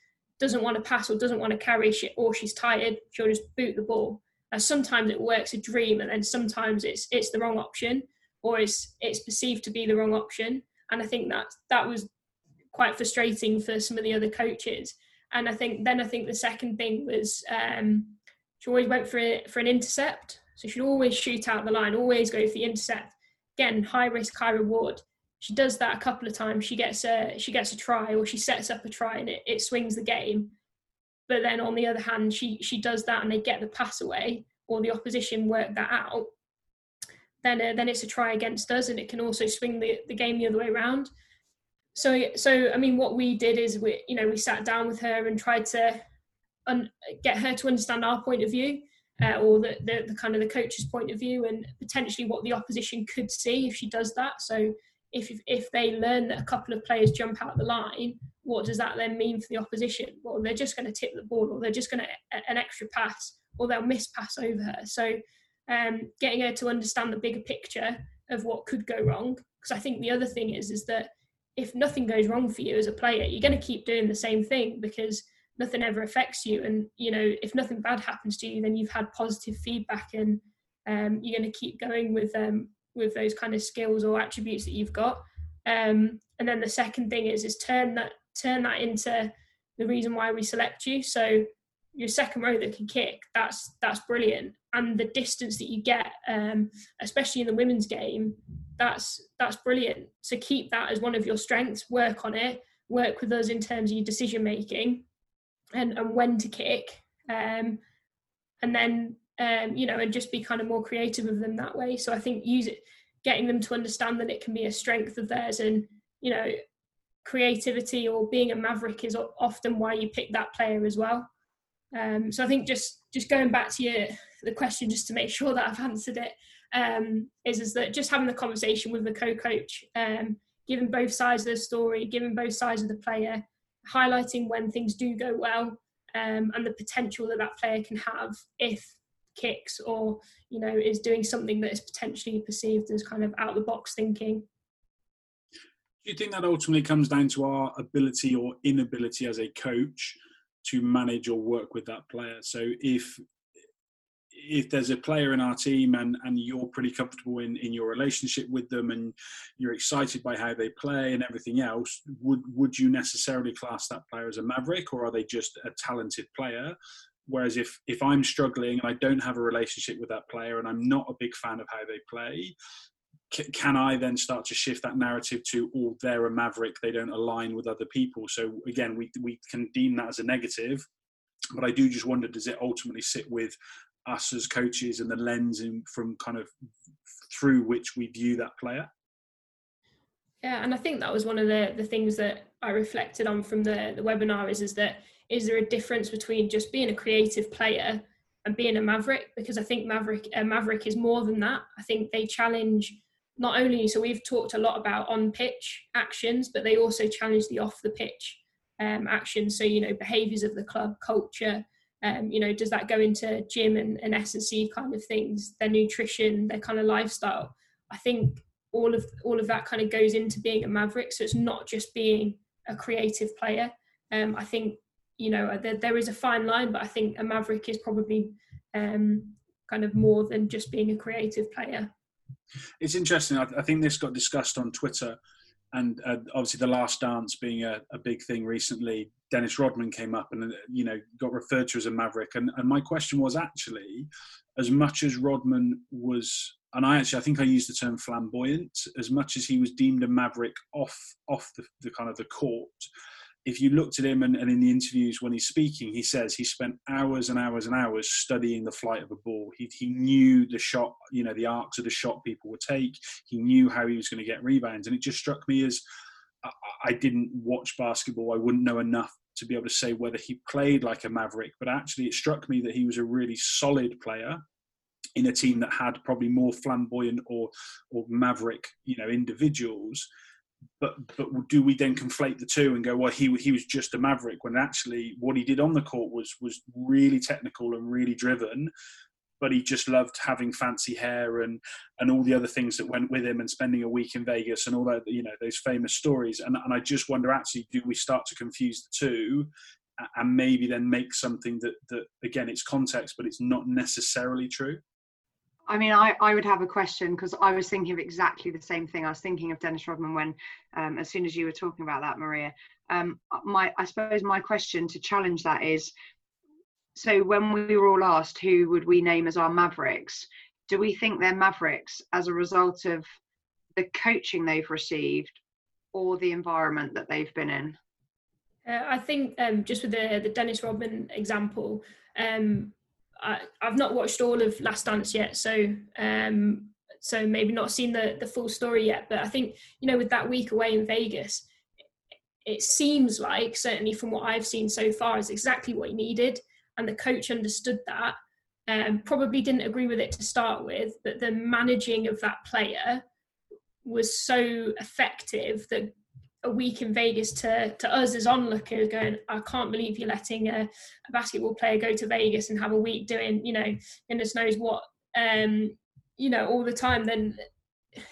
doesn't want to pass or doesn't want to carry she, or she's tired, she'll just boot the ball. And sometimes it works a dream, and then sometimes it's it's the wrong option, or it's it's perceived to be the wrong option. And I think that that was quite frustrating for some of the other coaches. And I think then I think the second thing was um, she always went for a, for an intercept. So she'd always shoot out the line, always go for the intercept. Again, high risk, high reward. She does that a couple of times. She gets a she gets a try, or she sets up a try, and it, it swings the game. But then on the other hand, she she does that, and they get the pass away, or the opposition work that out. Then uh, then it's a try against us, and it can also swing the, the game the other way around. So so I mean, what we did is we you know we sat down with her and tried to un- get her to understand our point of view uh, or the, the, the, kind of the coach's point of view and potentially what the opposition could see if she does that. So if, if they learn that a couple of players jump out of the line, what does that then mean for the opposition? Well, they're just going to tip the ball or they're just going to an extra pass or they'll miss pass over her. So um, getting her to understand the bigger picture of what could go wrong. Because I think the other thing is is that if nothing goes wrong for you as a player, you're going to keep doing the same thing because nothing ever affects you. And you know if nothing bad happens to you then you've had positive feedback and um, you're going to keep going with um, with those kind of skills or attributes that you've got. Um, and then the second thing is is turn that turn that into the reason why we select you. So your second row that can kick that's that's brilliant. And the distance that you get um, especially in the women's game that's that's brilliant. So keep that as one of your strengths. Work on it. Work with us in terms of your decision making and, and when to kick. Um, and then um, you know, and just be kind of more creative with them that way. So I think use it, getting them to understand that it can be a strength of theirs, and you know, creativity or being a maverick is often why you pick that player as well. Um, so I think just just going back to your the question, just to make sure that I've answered it, um, is is that just having the conversation with the co-coach, um, giving both sides of the story, giving both sides of the player, highlighting when things do go well, um, and the potential that that player can have if kicks or you know is doing something that is potentially perceived as kind of out of the box thinking. Do you think that ultimately comes down to our ability or inability as a coach to manage or work with that player? So if if there's a player in our team and, and you're pretty comfortable in, in your relationship with them and you're excited by how they play and everything else, would would you necessarily class that player as a maverick or are they just a talented player? Whereas if if I'm struggling and I don't have a relationship with that player and I'm not a big fan of how they play, can I then start to shift that narrative to, oh, they're a maverick, they don't align with other people? So again, we we can deem that as a negative, but I do just wonder, does it ultimately sit with us as coaches and the lens in, from kind of through which we view that player? Yeah, and I think that was one of the the things that I reflected on from the the webinar is is that is there a difference between just being a creative player and being a maverick? Because I think maverick maverick is more than that. I think they challenge not only so we've talked a lot about on pitch actions, but they also challenge the off the pitch um, actions. So you know behaviours of the club, culture. Um, you know, does that go into gym and, and S and C kind of things, their nutrition, their kind of lifestyle? I think all of all of that kind of goes into being a maverick. So it's not just being a creative player. Um, I think you know there, there is a fine line but i think a maverick is probably um, kind of more than just being a creative player it's interesting i, I think this got discussed on twitter and uh, obviously the last dance being a, a, big thing recently dennis rodman came up and you know got referred to as a maverick. And, and my question was actually as much as rodman was and I actually I think I used the term flamboyant as much as he was deemed a maverick off off the, the kind of the court if you looked at him and, and, in the interviews when he's speaking, he says he spent hours and hours and hours studying the flight of a ball. He, he knew the shot, you know, the arcs of the shot people would take. He knew how he was going to get rebounds. And it just struck me as I, I didn't watch basketball. I wouldn't know enough to be able to say whether he played like a maverick, but actually it struck me that he was a really solid player in a team that had probably more flamboyant or or maverick, you know, individuals but but do we then conflate the two and go, well, he he was just a maverick when actually what he did on the court was was really technical and really driven, but he just loved having fancy hair and and all the other things that went with him and spending a week in Vegas and all that you know those famous stories. And and I just wonder actually, do we start to confuse the two? And maybe then make something that, that again, it's context, but it's not necessarily true. I mean, I, I would have a question because I was thinking of exactly the same thing. I was thinking of Dennis Rodman when, um, as soon as you were talking about that, Maria. Um, my, I suppose my question to challenge that is, so when we were all asked who would we name as our mavericks, do we think they're mavericks as a result of the coaching they've received or the environment that they've been in? Uh, I think um, just with the the Dennis Rodman example, um, I, have not watched all of Last Dance yet, so um, so maybe not seen the the full story yet. But I think you know with that week away in Vegas, it seems like certainly from what I've seen so far is exactly what he needed, and the coach understood that. Um, probably didn't agree with it to start with, but the managing of that player was so effective that a week in Vegas to to us as onlookers going, I can't believe you're letting a, a, basketball player go to Vegas and have a week doing, you know, goodness knows what, um, you know, all the time. Then,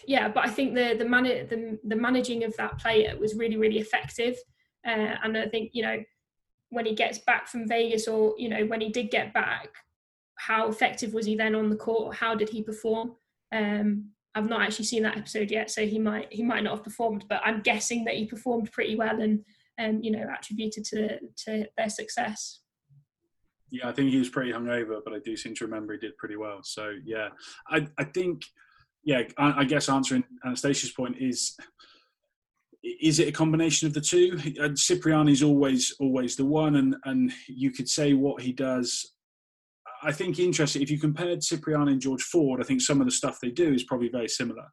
yeah, but I think the the man the, the managing of that player was really really effective, uh, and I think you know when he gets back from Vegas or you know when he did get back, how effective was he then on the court? How did he perform? Um, I've not actually seen that episode yet, so he might he might not have performed, but I'm guessing that he performed pretty well and um, you know attributed to to their success. Yeah, I think he was pretty hungover, but I do seem to remember he did pretty well. So yeah, I I think yeah, I, I guess answering Anastasia's point is is it a combination of the two? Cipriani's always always the one, and and you could say what he does I think interesting. If you compared Cipriani and George Ford, I think some of the stuff they do is probably very similar.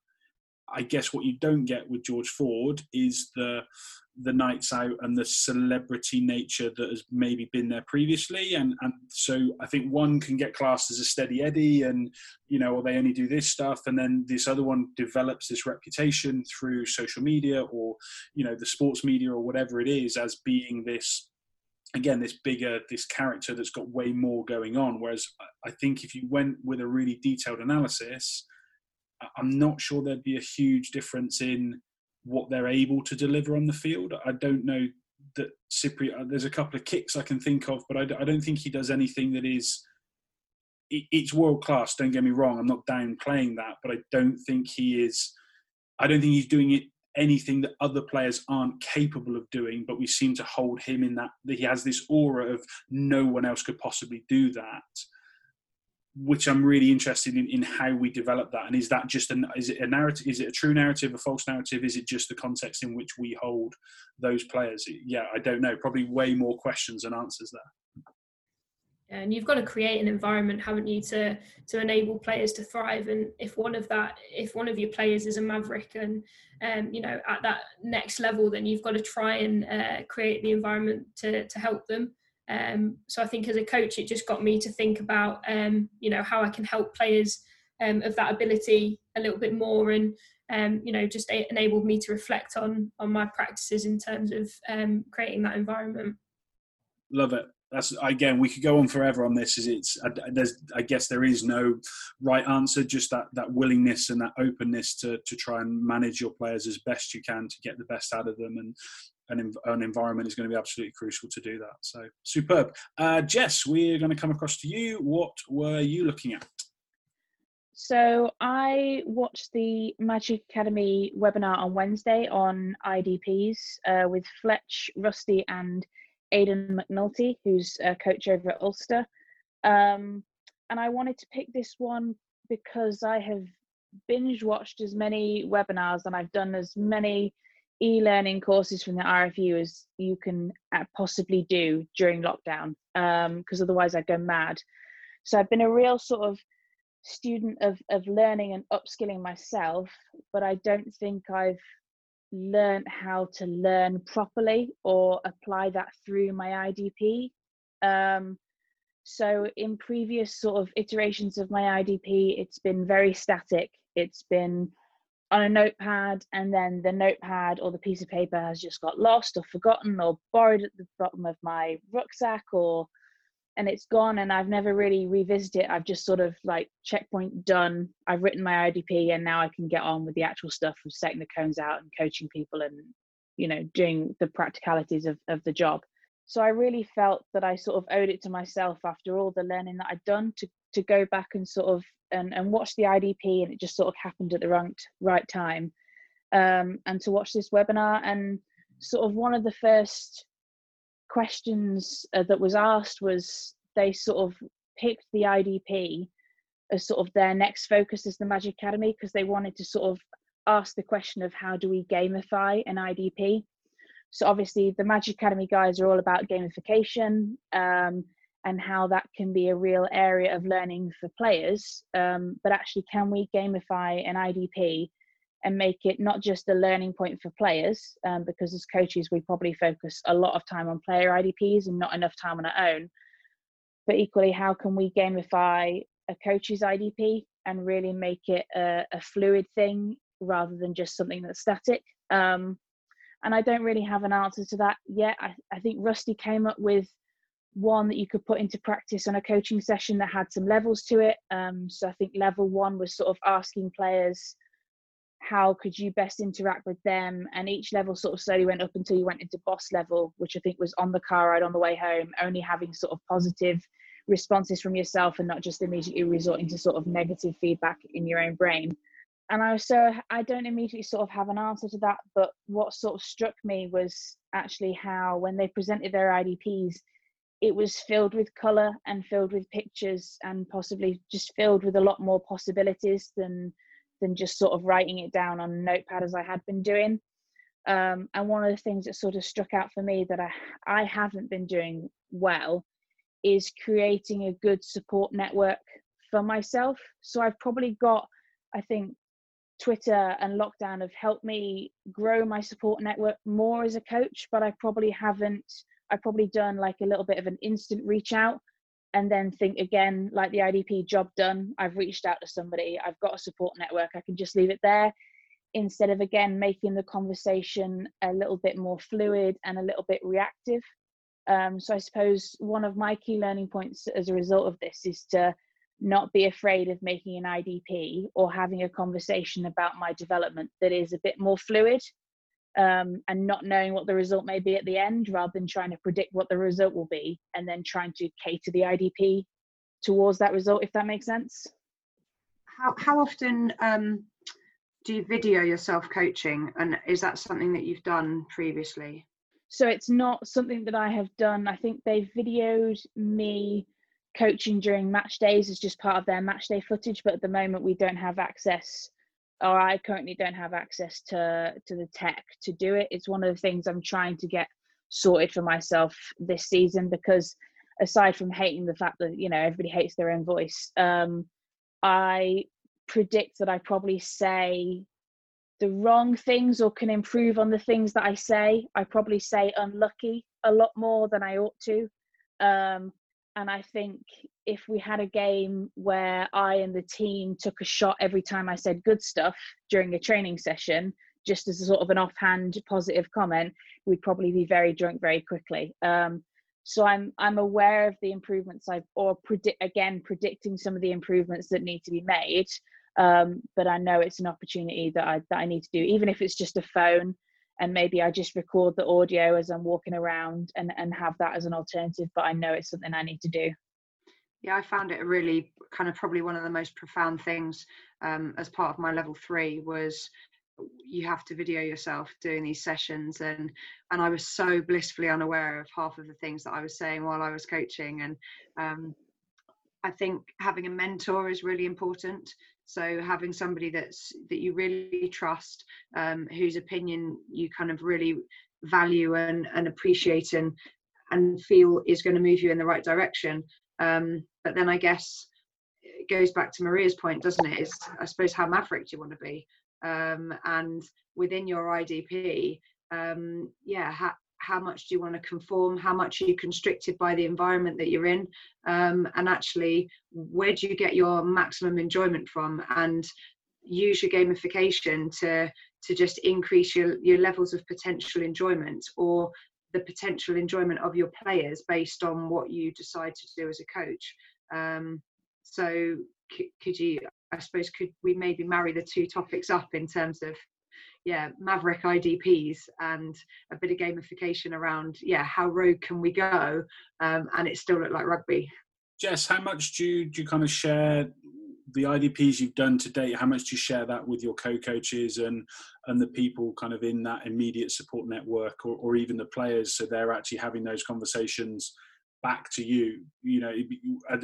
I guess what you don't get with George Ford is the the nights out and the celebrity nature that has maybe been there previously and and so i think one can get classed as a steady eddie and you know or they only do this stuff and then this other one develops this reputation through social media or you know the sports media or whatever it is as being this again this bigger this character that's got way more going on whereas i think if you went with a really detailed analysis i'm not sure there'd be a huge difference in what they're able to deliver on the field. I don't know that Cipriani. Uh, there's a couple of kicks I can think of, but I, don't think he does anything that is. It, it's world class. Don't get me wrong. I'm not downplaying that, but I don't think he is. I don't think he's doing it anything that other players aren't capable of doing. But we seem to hold him in that that he has this aura of no one else could possibly do that which I'm really interested in, in how we develop that. And is that just an is it a narrative? Is it a true narrative, a false narrative? Is it just the context in which we hold those players? Yeah, I don't know. Probably way more questions than answers there. And you've got to create an environment, haven't you, to to enable players to thrive. And if one of that, if one of your players is a maverick and um, you know at that next level, then you've got to try and uh, create the environment to to help them. Um, so I think as a coach, it just got me to think about, um, you know, how I can help players um, of that ability a little bit more, and um, you know, just enabled me to reflect on on my practices in terms of um, creating that environment. Love it. That's again, we could go on forever on this. Is it's there's I guess there is no right answer, just that that willingness and that openness to to try and manage your players as best you can to get the best out of them, and an, an environment is going to be absolutely crucial to do that. So superb. Uh, Jess, we're going to come across to you. What were you looking at? So I watched the Magic Academy webinar on Wednesday on IDPs uh, with Fletch, Rusty, and Aidan McNulty, who's a coach over at Ulster. Um, and I wanted to pick this one because I have binge watched as many webinars and I've done as many e-learning courses from the RFU as you can uh, possibly do during lockdown because um, otherwise I'd go mad. So I've been a real sort of student of, of learning and upskilling myself, but I don't think I've learned how to learn properly or apply that through my IDP. Um, so in previous sort of iterations of my IDP, it's been very static. It's been on a notepad and then the notepad or the piece of paper has just got lost or forgotten or borrowed at the bottom of my rucksack or and it's gone and I've never really revisited it. I've just sort of like checkpoint done. I've written my IDP and now I can get on with the actual stuff of setting the cones out and coaching people and you know doing the practicalities of, of the job. So I really felt that I sort of owed it to myself after all the learning that I'd done to to go back and sort of and, and watch the IDP and it just sort of happened at the right right time. Um, and to watch this webinar and sort of one of the first questions uh, that was asked was they sort of picked the IDP as sort of their next focus as the Magic Academy because they wanted to sort of ask the question of how do we gamify an IDP. So obviously the Magic Academy guys are all about gamification. Um, and how that can be a real area of learning for players. Um, but actually, can we gamify an IDP and make it not just a learning point for players? Um, because as coaches, we probably focus a lot of time on player IDPs and not enough time on our own. But equally, how can we gamify a coach's IDP and really make it a, a fluid thing rather than just something that's static? Um, and I don't really have an answer to that yet. I, I think Rusty came up with one that you could put into practice on a coaching session that had some levels to it. Um, so I think level one was sort of asking players how could you best interact with them, and each level sort of slowly went up until you went into boss level, which I think was on the car ride on the way home, only having sort of positive responses from yourself and not just immediately resorting to sort of negative feedback in your own brain. And I so I don't immediately sort of have an answer to that, but what sort of struck me was actually how when they presented their IDPs, it was filled with color and filled with pictures and possibly just filled with a lot more possibilities than than just sort of writing it down on a notepad as I had been doing. Um, and one of the things that sort of struck out for me that I I haven't been doing well is creating a good support network for myself. So I've probably got, I think, Twitter and lockdown have helped me grow my support network more as a coach, but I probably haven't. I've probably done like a little bit of an instant reach out and then think again, like the IDP job done. I've reached out to somebody, I've got a support network, I can just leave it there instead of again making the conversation a little bit more fluid and a little bit reactive. Um, so I suppose one of my key learning points as a result of this is to not be afraid of making an IDP or having a conversation about my development that is a bit more fluid um, and not knowing what the result may be at the end rather than trying to predict what the result will be and then trying to cater the IDP towards that result, if that makes sense. How, how often um, do you video yourself coaching and is that something that you've done previously? So it's not something that I have done. I think they've videoed me coaching during match days as just part of their match day footage, but at the moment we don't have access or I currently don't have access to to the tech to do it. It's one of the things I'm trying to get sorted for myself this season because aside from hating the fact that you know everybody hates their own voice, um, I predict that I probably say the wrong things or can improve on the things that I say. I probably say unlucky a lot more than I ought to. Um, and I think if we had a game where I and the team took a shot every time I said good stuff during a training session, just as a sort of an offhand positive comment, we'd probably be very drunk very quickly. Um, so I'm I'm aware of the improvements I've or predict again predicting some of the improvements that need to be made. Um, but I know it's an opportunity that I that I need to do, even if it's just a phone and maybe I just record the audio as I'm walking around and, and have that as an alternative, but I know it's something I need to do. Yeah, I found it really kind of probably one of the most profound things um, as part of my level three was you have to video yourself doing these sessions and and I was so blissfully unaware of half of the things that I was saying while I was coaching and um, I think having a mentor is really important. So having somebody that's that you really trust um, whose opinion you kind of really value and, and appreciate and and feel is going to move you in the right direction um, but then i guess it goes back to maria's point doesn't it? Is i suppose how maverick do you want to be? Um, and within your idp um, yeah ha- how much do you want to conform? How much are you constricted by the environment that you're in? Um, and actually where do you get your maximum enjoyment from? And use your gamification to to just increase your, your levels of potential enjoyment or the potential enjoyment of your players based on what you decide to do as a coach. Um, so c- could you i suppose could we maybe marry the two topics up in terms of yeah maverick idps and a bit of gamification around yeah how rogue can we go um, and it still look like rugby? Jess how much do you, do you kind of share the idps you've done to date how much do you share that with your co-coaches and and the people kind of in that immediate support network or, or even the players so they're actually having those conversations back to you? You know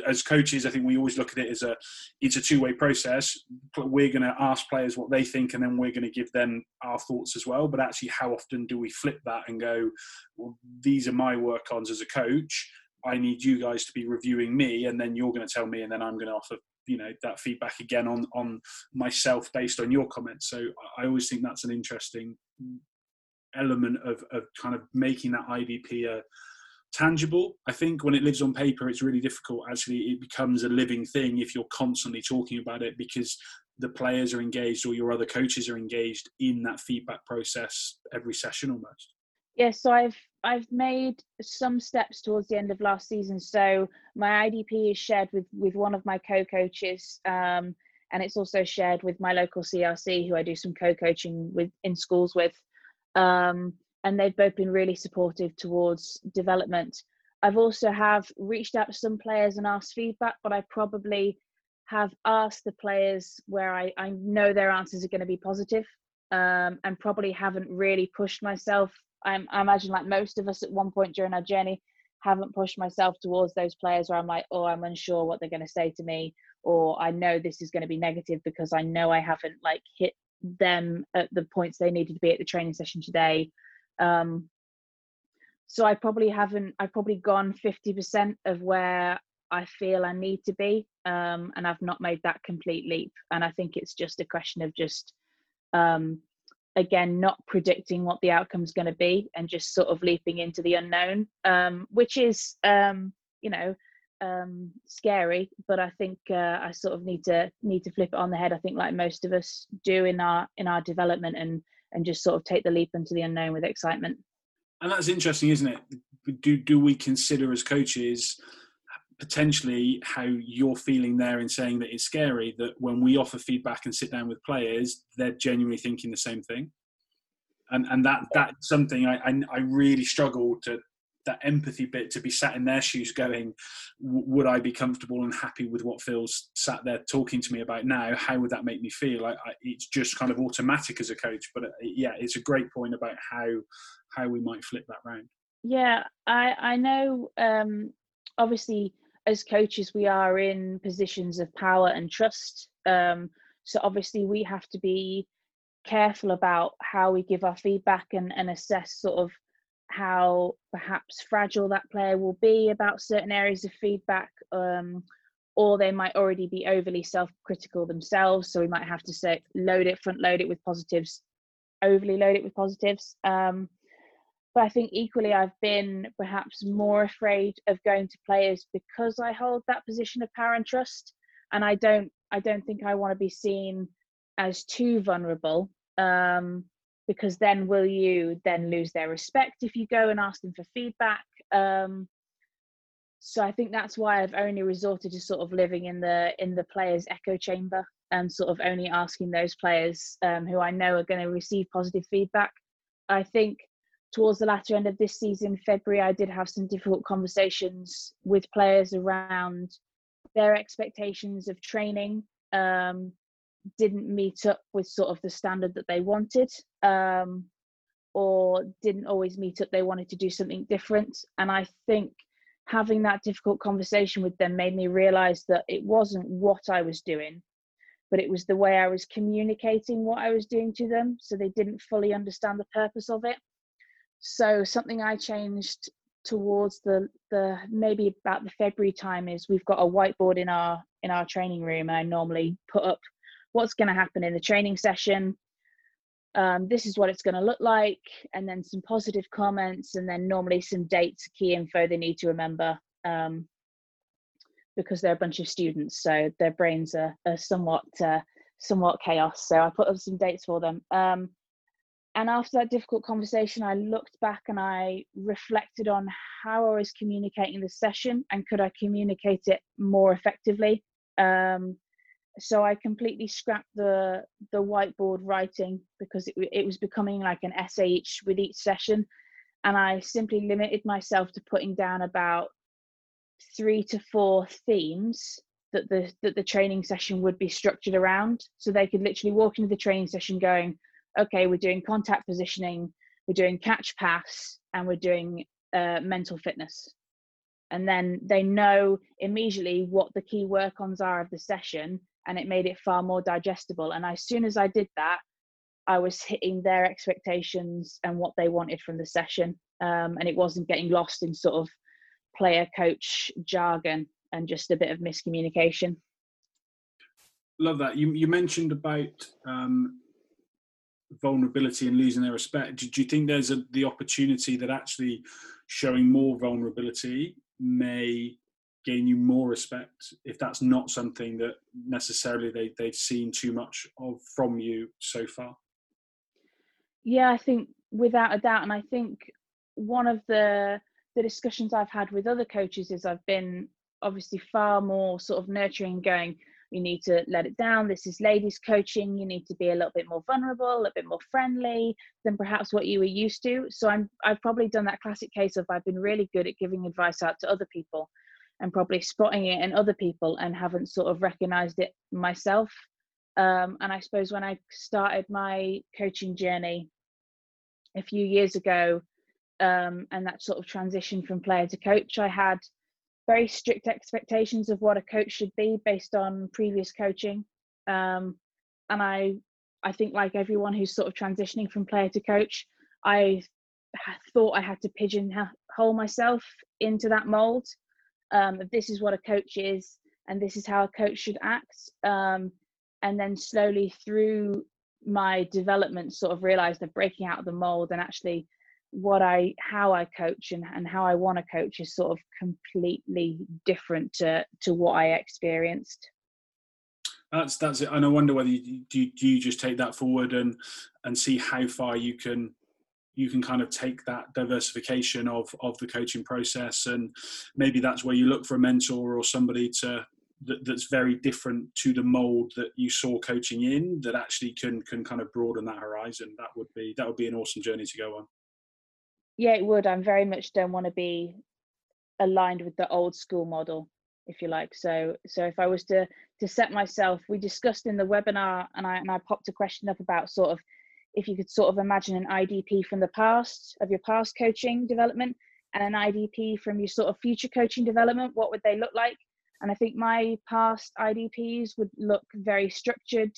as coaches i think we always look at it as a it's a two-way process. We're going to ask players what they think and then we're going to give them our thoughts as well. But actually how often do we flip that and go well these are my work ons as a coach. I need you guys to be reviewing me and then you're going to tell me and then i'm going to offer you know that feedback again on on myself based on your comments so i always think that's an interesting element of of kind of making that idp a uh, tangible. I think when it lives on paper, it's really difficult. Actually, it becomes a living thing if you're constantly talking about it because the players are engaged or your other coaches are engaged in that feedback process every session almost. Yes, yeah, so I've I've made some steps towards the end of last season. So my IDP is shared with with one of my co-coaches, um, and it's also shared with my local CRC, who I do some co-coaching with in schools with. Um, and they've both been really supportive towards development. I've also have reached out to some players and asked feedback, but I probably have asked the players where I, I know their answers are going to be positive, um, and probably haven't really pushed myself. I'm, I imagine like most of us at one point during our journey haven't pushed myself towards those players where I'm like, oh, I'm unsure what they're going to say to me, or I know this is going to be negative because I know I haven't like hit them at the points they needed to be at the training session today, um, so I probably haven't. I've probably gone fifty percent of where I feel I need to be, um, and I've not made that complete leap. And I think it's just a question of just, um, again, not predicting what the outcome's going to be, and just sort of leaping into the unknown, um, which is, um, you know, um, scary. But I think uh, I sort of need to need to flip it on the head. I think, like most of us do in our in our development, and and just sort of take the leap into the unknown with excitement. And that's interesting, isn't it? Do do we consider as coaches? Potentially how you're feeling there in saying that it's scary that when we offer feedback and sit down with players they're genuinely thinking the same thing. And and that that's something I, I, I really struggle to that empathy bit to be sat in their shoes going would i be comfortable and happy with what phil's sat there talking to me about now? How would that make me feel? I, I, it's just kind of automatic as a coach but uh, yeah it's a great point about how how we might flip that round. Yeah i i know um obviously as coaches we are in positions of power and trust. Um, so obviously we have to be careful about how we give our feedback and, and assess sort of how perhaps fragile that player will be about certain areas of feedback um, or they might already be overly self-critical themselves. So we might have to say load it front load it with positives overly load it with positives. Um, but I think equally I've been perhaps more afraid of going to players because I hold that position of power and trust, and I don't I don't think I want to be seen as too vulnerable. Um, because then will you then lose their respect if you go and ask them for feedback? Um, so I think that's why I've only resorted to sort of living in the in the players' echo chamber and sort of only asking those players um, who I know are going to receive positive feedback. I think towards the latter end of this season, February, I did have some difficult conversations with players around their expectations of training. Um, didn't meet up with sort of the standard that they wanted, um, or didn't always meet up. They wanted to do something different. And I think having that difficult conversation with them made me realize that it wasn't what I was doing, but it was the way I was communicating what I was doing to them. So they didn't fully understand the purpose of it. So something I changed towards the the maybe about the February time is we've got a whiteboard in our in our training room and I normally put up what's going to happen in the training session. Um, this is what it's going to look like, and then some positive comments, and then normally some dates, key info they need to remember um, because they're a bunch of students, so their brains are, are somewhat uh, somewhat chaos. So I put up some dates for them. Um, and after that difficult conversation, I looked back and I reflected on how I was communicating the session and could I communicate it more effectively. Um, so I completely scrapped the the whiteboard writing because it, it was becoming like an essay each with each session, and I simply limited myself to putting down about three to four themes that the that the training session would be structured around. So they could literally walk into the training session going, okay, we're doing contact positioning, we're doing catch pass, and we're doing uh, mental fitness. And then they know immediately what the key work ons are of the session, and it made it far more digestible. And as soon as I did that, I was hitting their expectations and what they wanted from the session. Um, and it wasn't getting lost in sort of player coach jargon and just a bit of miscommunication. Love that. You, you mentioned about um, vulnerability and losing their respect. Do, do you think there's a, the opportunity that actually showing more vulnerability may gain you more respect if that's not something that necessarily they, they've seen too much of from you so far? Yeah i think without a doubt. And i think one of the the discussions i've had with other coaches is i've been obviously far more sort of nurturing going you need to let it down. This is ladies coaching. You need to be a little bit more vulnerable, a bit more friendly than perhaps what you were used to. So I'm I've probably done that classic case of I've been really good at giving advice out to other people and probably spotting it in other people and haven't sort of recognized it myself. Um, and I suppose when I started my coaching journey a few years ago, um, and that sort of transition from player to coach, I had very strict expectations of what a coach should be based on previous coaching. Um, and I, I think like everyone who's sort of transitioning from player to coach, I thought I had to pigeonhole myself into that mold. Um, this is what a coach is, and this is how a coach should act. Um, and then slowly through my development, sort of realized that breaking out of the mold and actually what I how I coach and, and how I want to coach is sort of completely different to to what I experienced. That's that's it. And I wonder whether you do, do you just take that forward and and see how far you can you can kind of take that diversification of of the coaching process and maybe that's where you look for a mentor or somebody to that, that's very different to the mold that you saw coaching in that actually can can kind of broaden that horizon that would be that would be an awesome journey to go on yeah it would. I'm very much don't want to be aligned with the old school model if you like. So so if i was to to set myself we discussed in the webinar and i and i popped a question up about sort of if you could sort of imagine an idp from the past of your past coaching development and an idp from your sort of future coaching development what would they look like? And i think my past idps would look very structured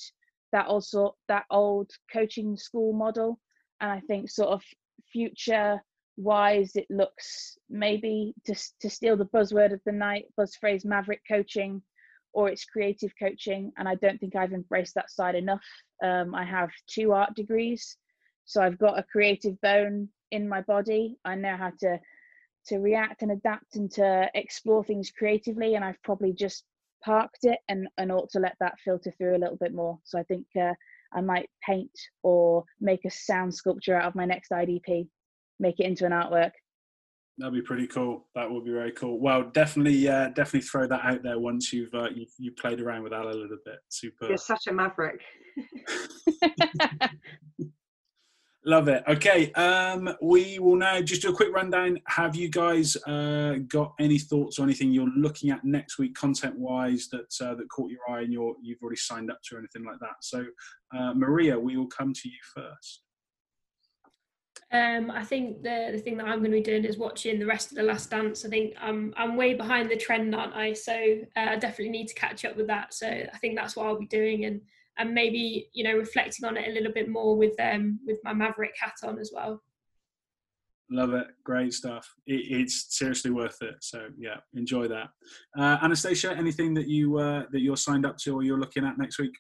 that also that old coaching school model. And i think sort of future wise it looks maybe to, to steal the buzzword of the night buzz phrase maverick coaching or it's creative coaching and i don't think i've embraced that side enough. Um, i have two art degrees so i've got a creative bone in my body. I know how to to react and adapt and to explore things creatively and i've probably just parked it and, and ought to let that filter through a little bit more. So i think uh, I might paint or make a sound sculpture out of my next IDP, make it into an artwork. That'd be pretty cool. That would be very cool. Well, definitely, uh, definitely throw that out there once you've uh, you've, you played around with that a little bit. Super. You're such a maverick. Love it. Okay, um, we will now just do a quick rundown. Have you guys uh, got any thoughts or anything you're looking at next week, content-wise, that uh, that caught your eye and you're you've already signed up to or anything like that? So, uh, Maria, we will come to you first. Um, I think the the thing that I'm going to be doing is watching the rest of the Last Dance. I think I'm I'm way behind the trend, aren't I? So uh, I definitely need to catch up with that. So I think that's what I'll be doing and and maybe you know reflecting on it a little bit more with um with my Maverick hat on as well. Love it, great stuff. It, it's seriously worth it. So yeah, enjoy that. Uh, Anastasia, anything that you uh, that you're signed up to or you're looking at next week?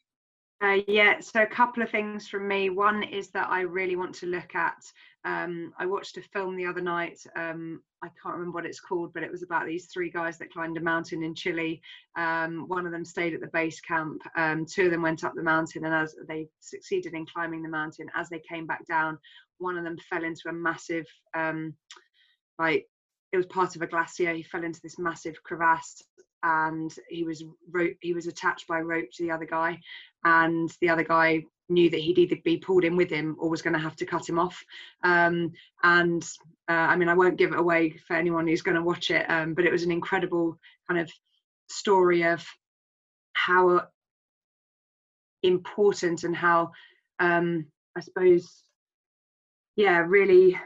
Uh, yeah, so a couple of things from me. One is that I really want to look at. Um, I watched a film the other night. Um, I can't remember what it's called, but it was about these three guys that climbed a mountain in Chile. Um, one of them stayed at the base camp. Um, two of them went up the mountain, and as they succeeded in climbing the mountain, as they came back down, one of them fell into a massive, um, like it was part of a glacier. He fell into this massive crevasse, and he was rope he was attached by rope to the other guy and the other guy knew that he'd either be pulled in with him or was going to have to cut him off. Um, and uh, i mean i won't give it away for anyone who's going to watch it um, but it was an incredible kind of story of how important and how um, i suppose yeah really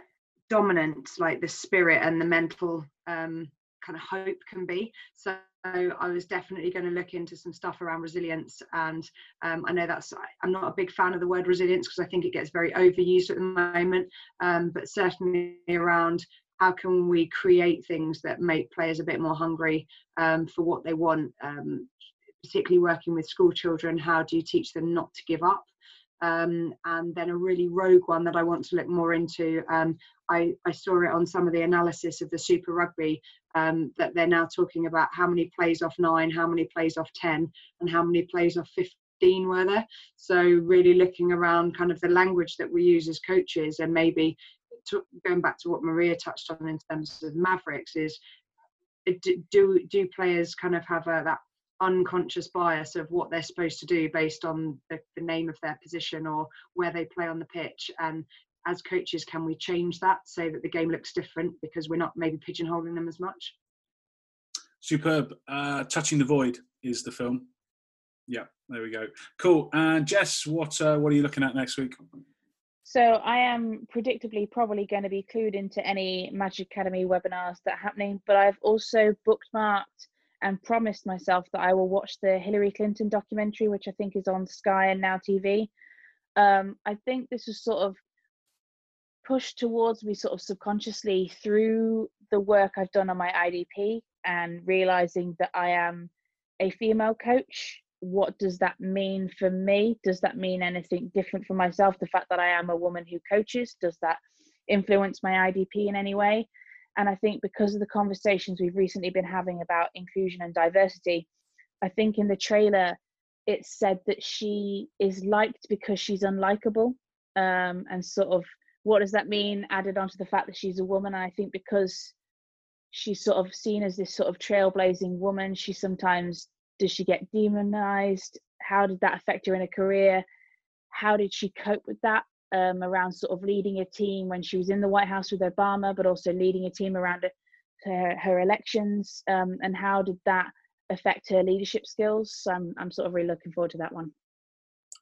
dominant like the spirit and the mental um, kind of hope can be. So I was definitely going to look into some stuff around resilience. And um, I know that's, I'm not a big fan of the word resilience because I think it gets very overused at the moment, um, but certainly around how can we create things that make players a bit more hungry um, for what they want, um, particularly working with school children. How do you teach them not to give up? Um, and then a really rogue one that I want to look more into. Um, I, I, saw it on some of the analysis of the Super Rugby um, that they're now talking about how many plays off nine, how many plays off 10, and how many plays off 15 were there. So, really looking around kind of the language that we use as coaches, and maybe to, going back to what Maria touched on in terms of Mavericks, is do do players kind of have a, that unconscious bias of what they're supposed to do based on the, the, name of their position or where they play on the pitch. And as coaches can we change that so that the game looks different because we're not maybe pigeonholing them as much? Superb. Uh, touching the void is the film. Yeah there we go. Cool. And jess what uh, what are you looking at next week? So I am predictably probably going to be clued into any Magic Academy webinars that are happening, but I've also bookmarked and promised myself that I will watch the Hillary Clinton documentary, which I think is on Sky and Now TV. Um, I think this is sort of pushed towards me sort of subconsciously through the work I've done on my IDP and realizing that I am a female coach. What does that mean for me? Does that mean anything different for myself? The fact that I am a woman who coaches, does that influence my IDP in any way? And I think because of the conversations we've recently been having about inclusion and diversity, I think in the trailer it said that she is liked because she's unlikable. Um, and sort of what does that mean added onto the fact that she's a woman? And I think because she's sort of seen as this sort of trailblazing woman, she sometimes does she get demonized? How did that affect her in her career? How did she cope with that? Um, around sort of leading a team when she was in the White House with Obama, but also leading a team around her, her elections. Um, and how did that affect her leadership skills? So I'm, I'm sort of really looking forward to that one.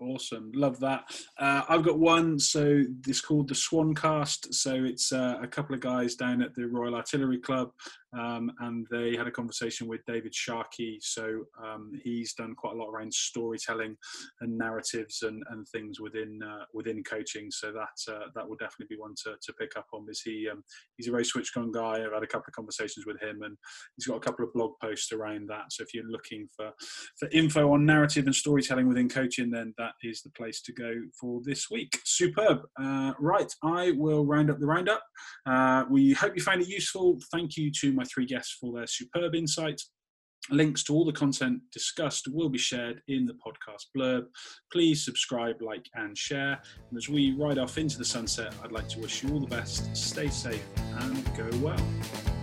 Awesome, love that. Uh, I've got one. So it's called the Swan Cast. So it's uh, a couple of guys down at the Royal Artillery Club um, and they had a conversation with David Sharkey. So um, he's done quite a lot around storytelling and narratives and, and things within uh, within coaching. So that uh, that will definitely be one to, to pick up on. Is he um, he's a very switched on guy. I've had a couple of conversations with him, and he's got a couple of blog posts around that. So if you're looking for for info on narrative and storytelling within coaching, then that is the place to go for this week. Superb. Uh, right, I will round up the roundup. Uh, we hope you found it useful. Thank you to my three guests for their superb insights. Links to all the content discussed will be shared in the podcast blurb. Please subscribe, like, and share. And as we ride off into the sunset, I'd like to wish you all the best. Stay safe and go well.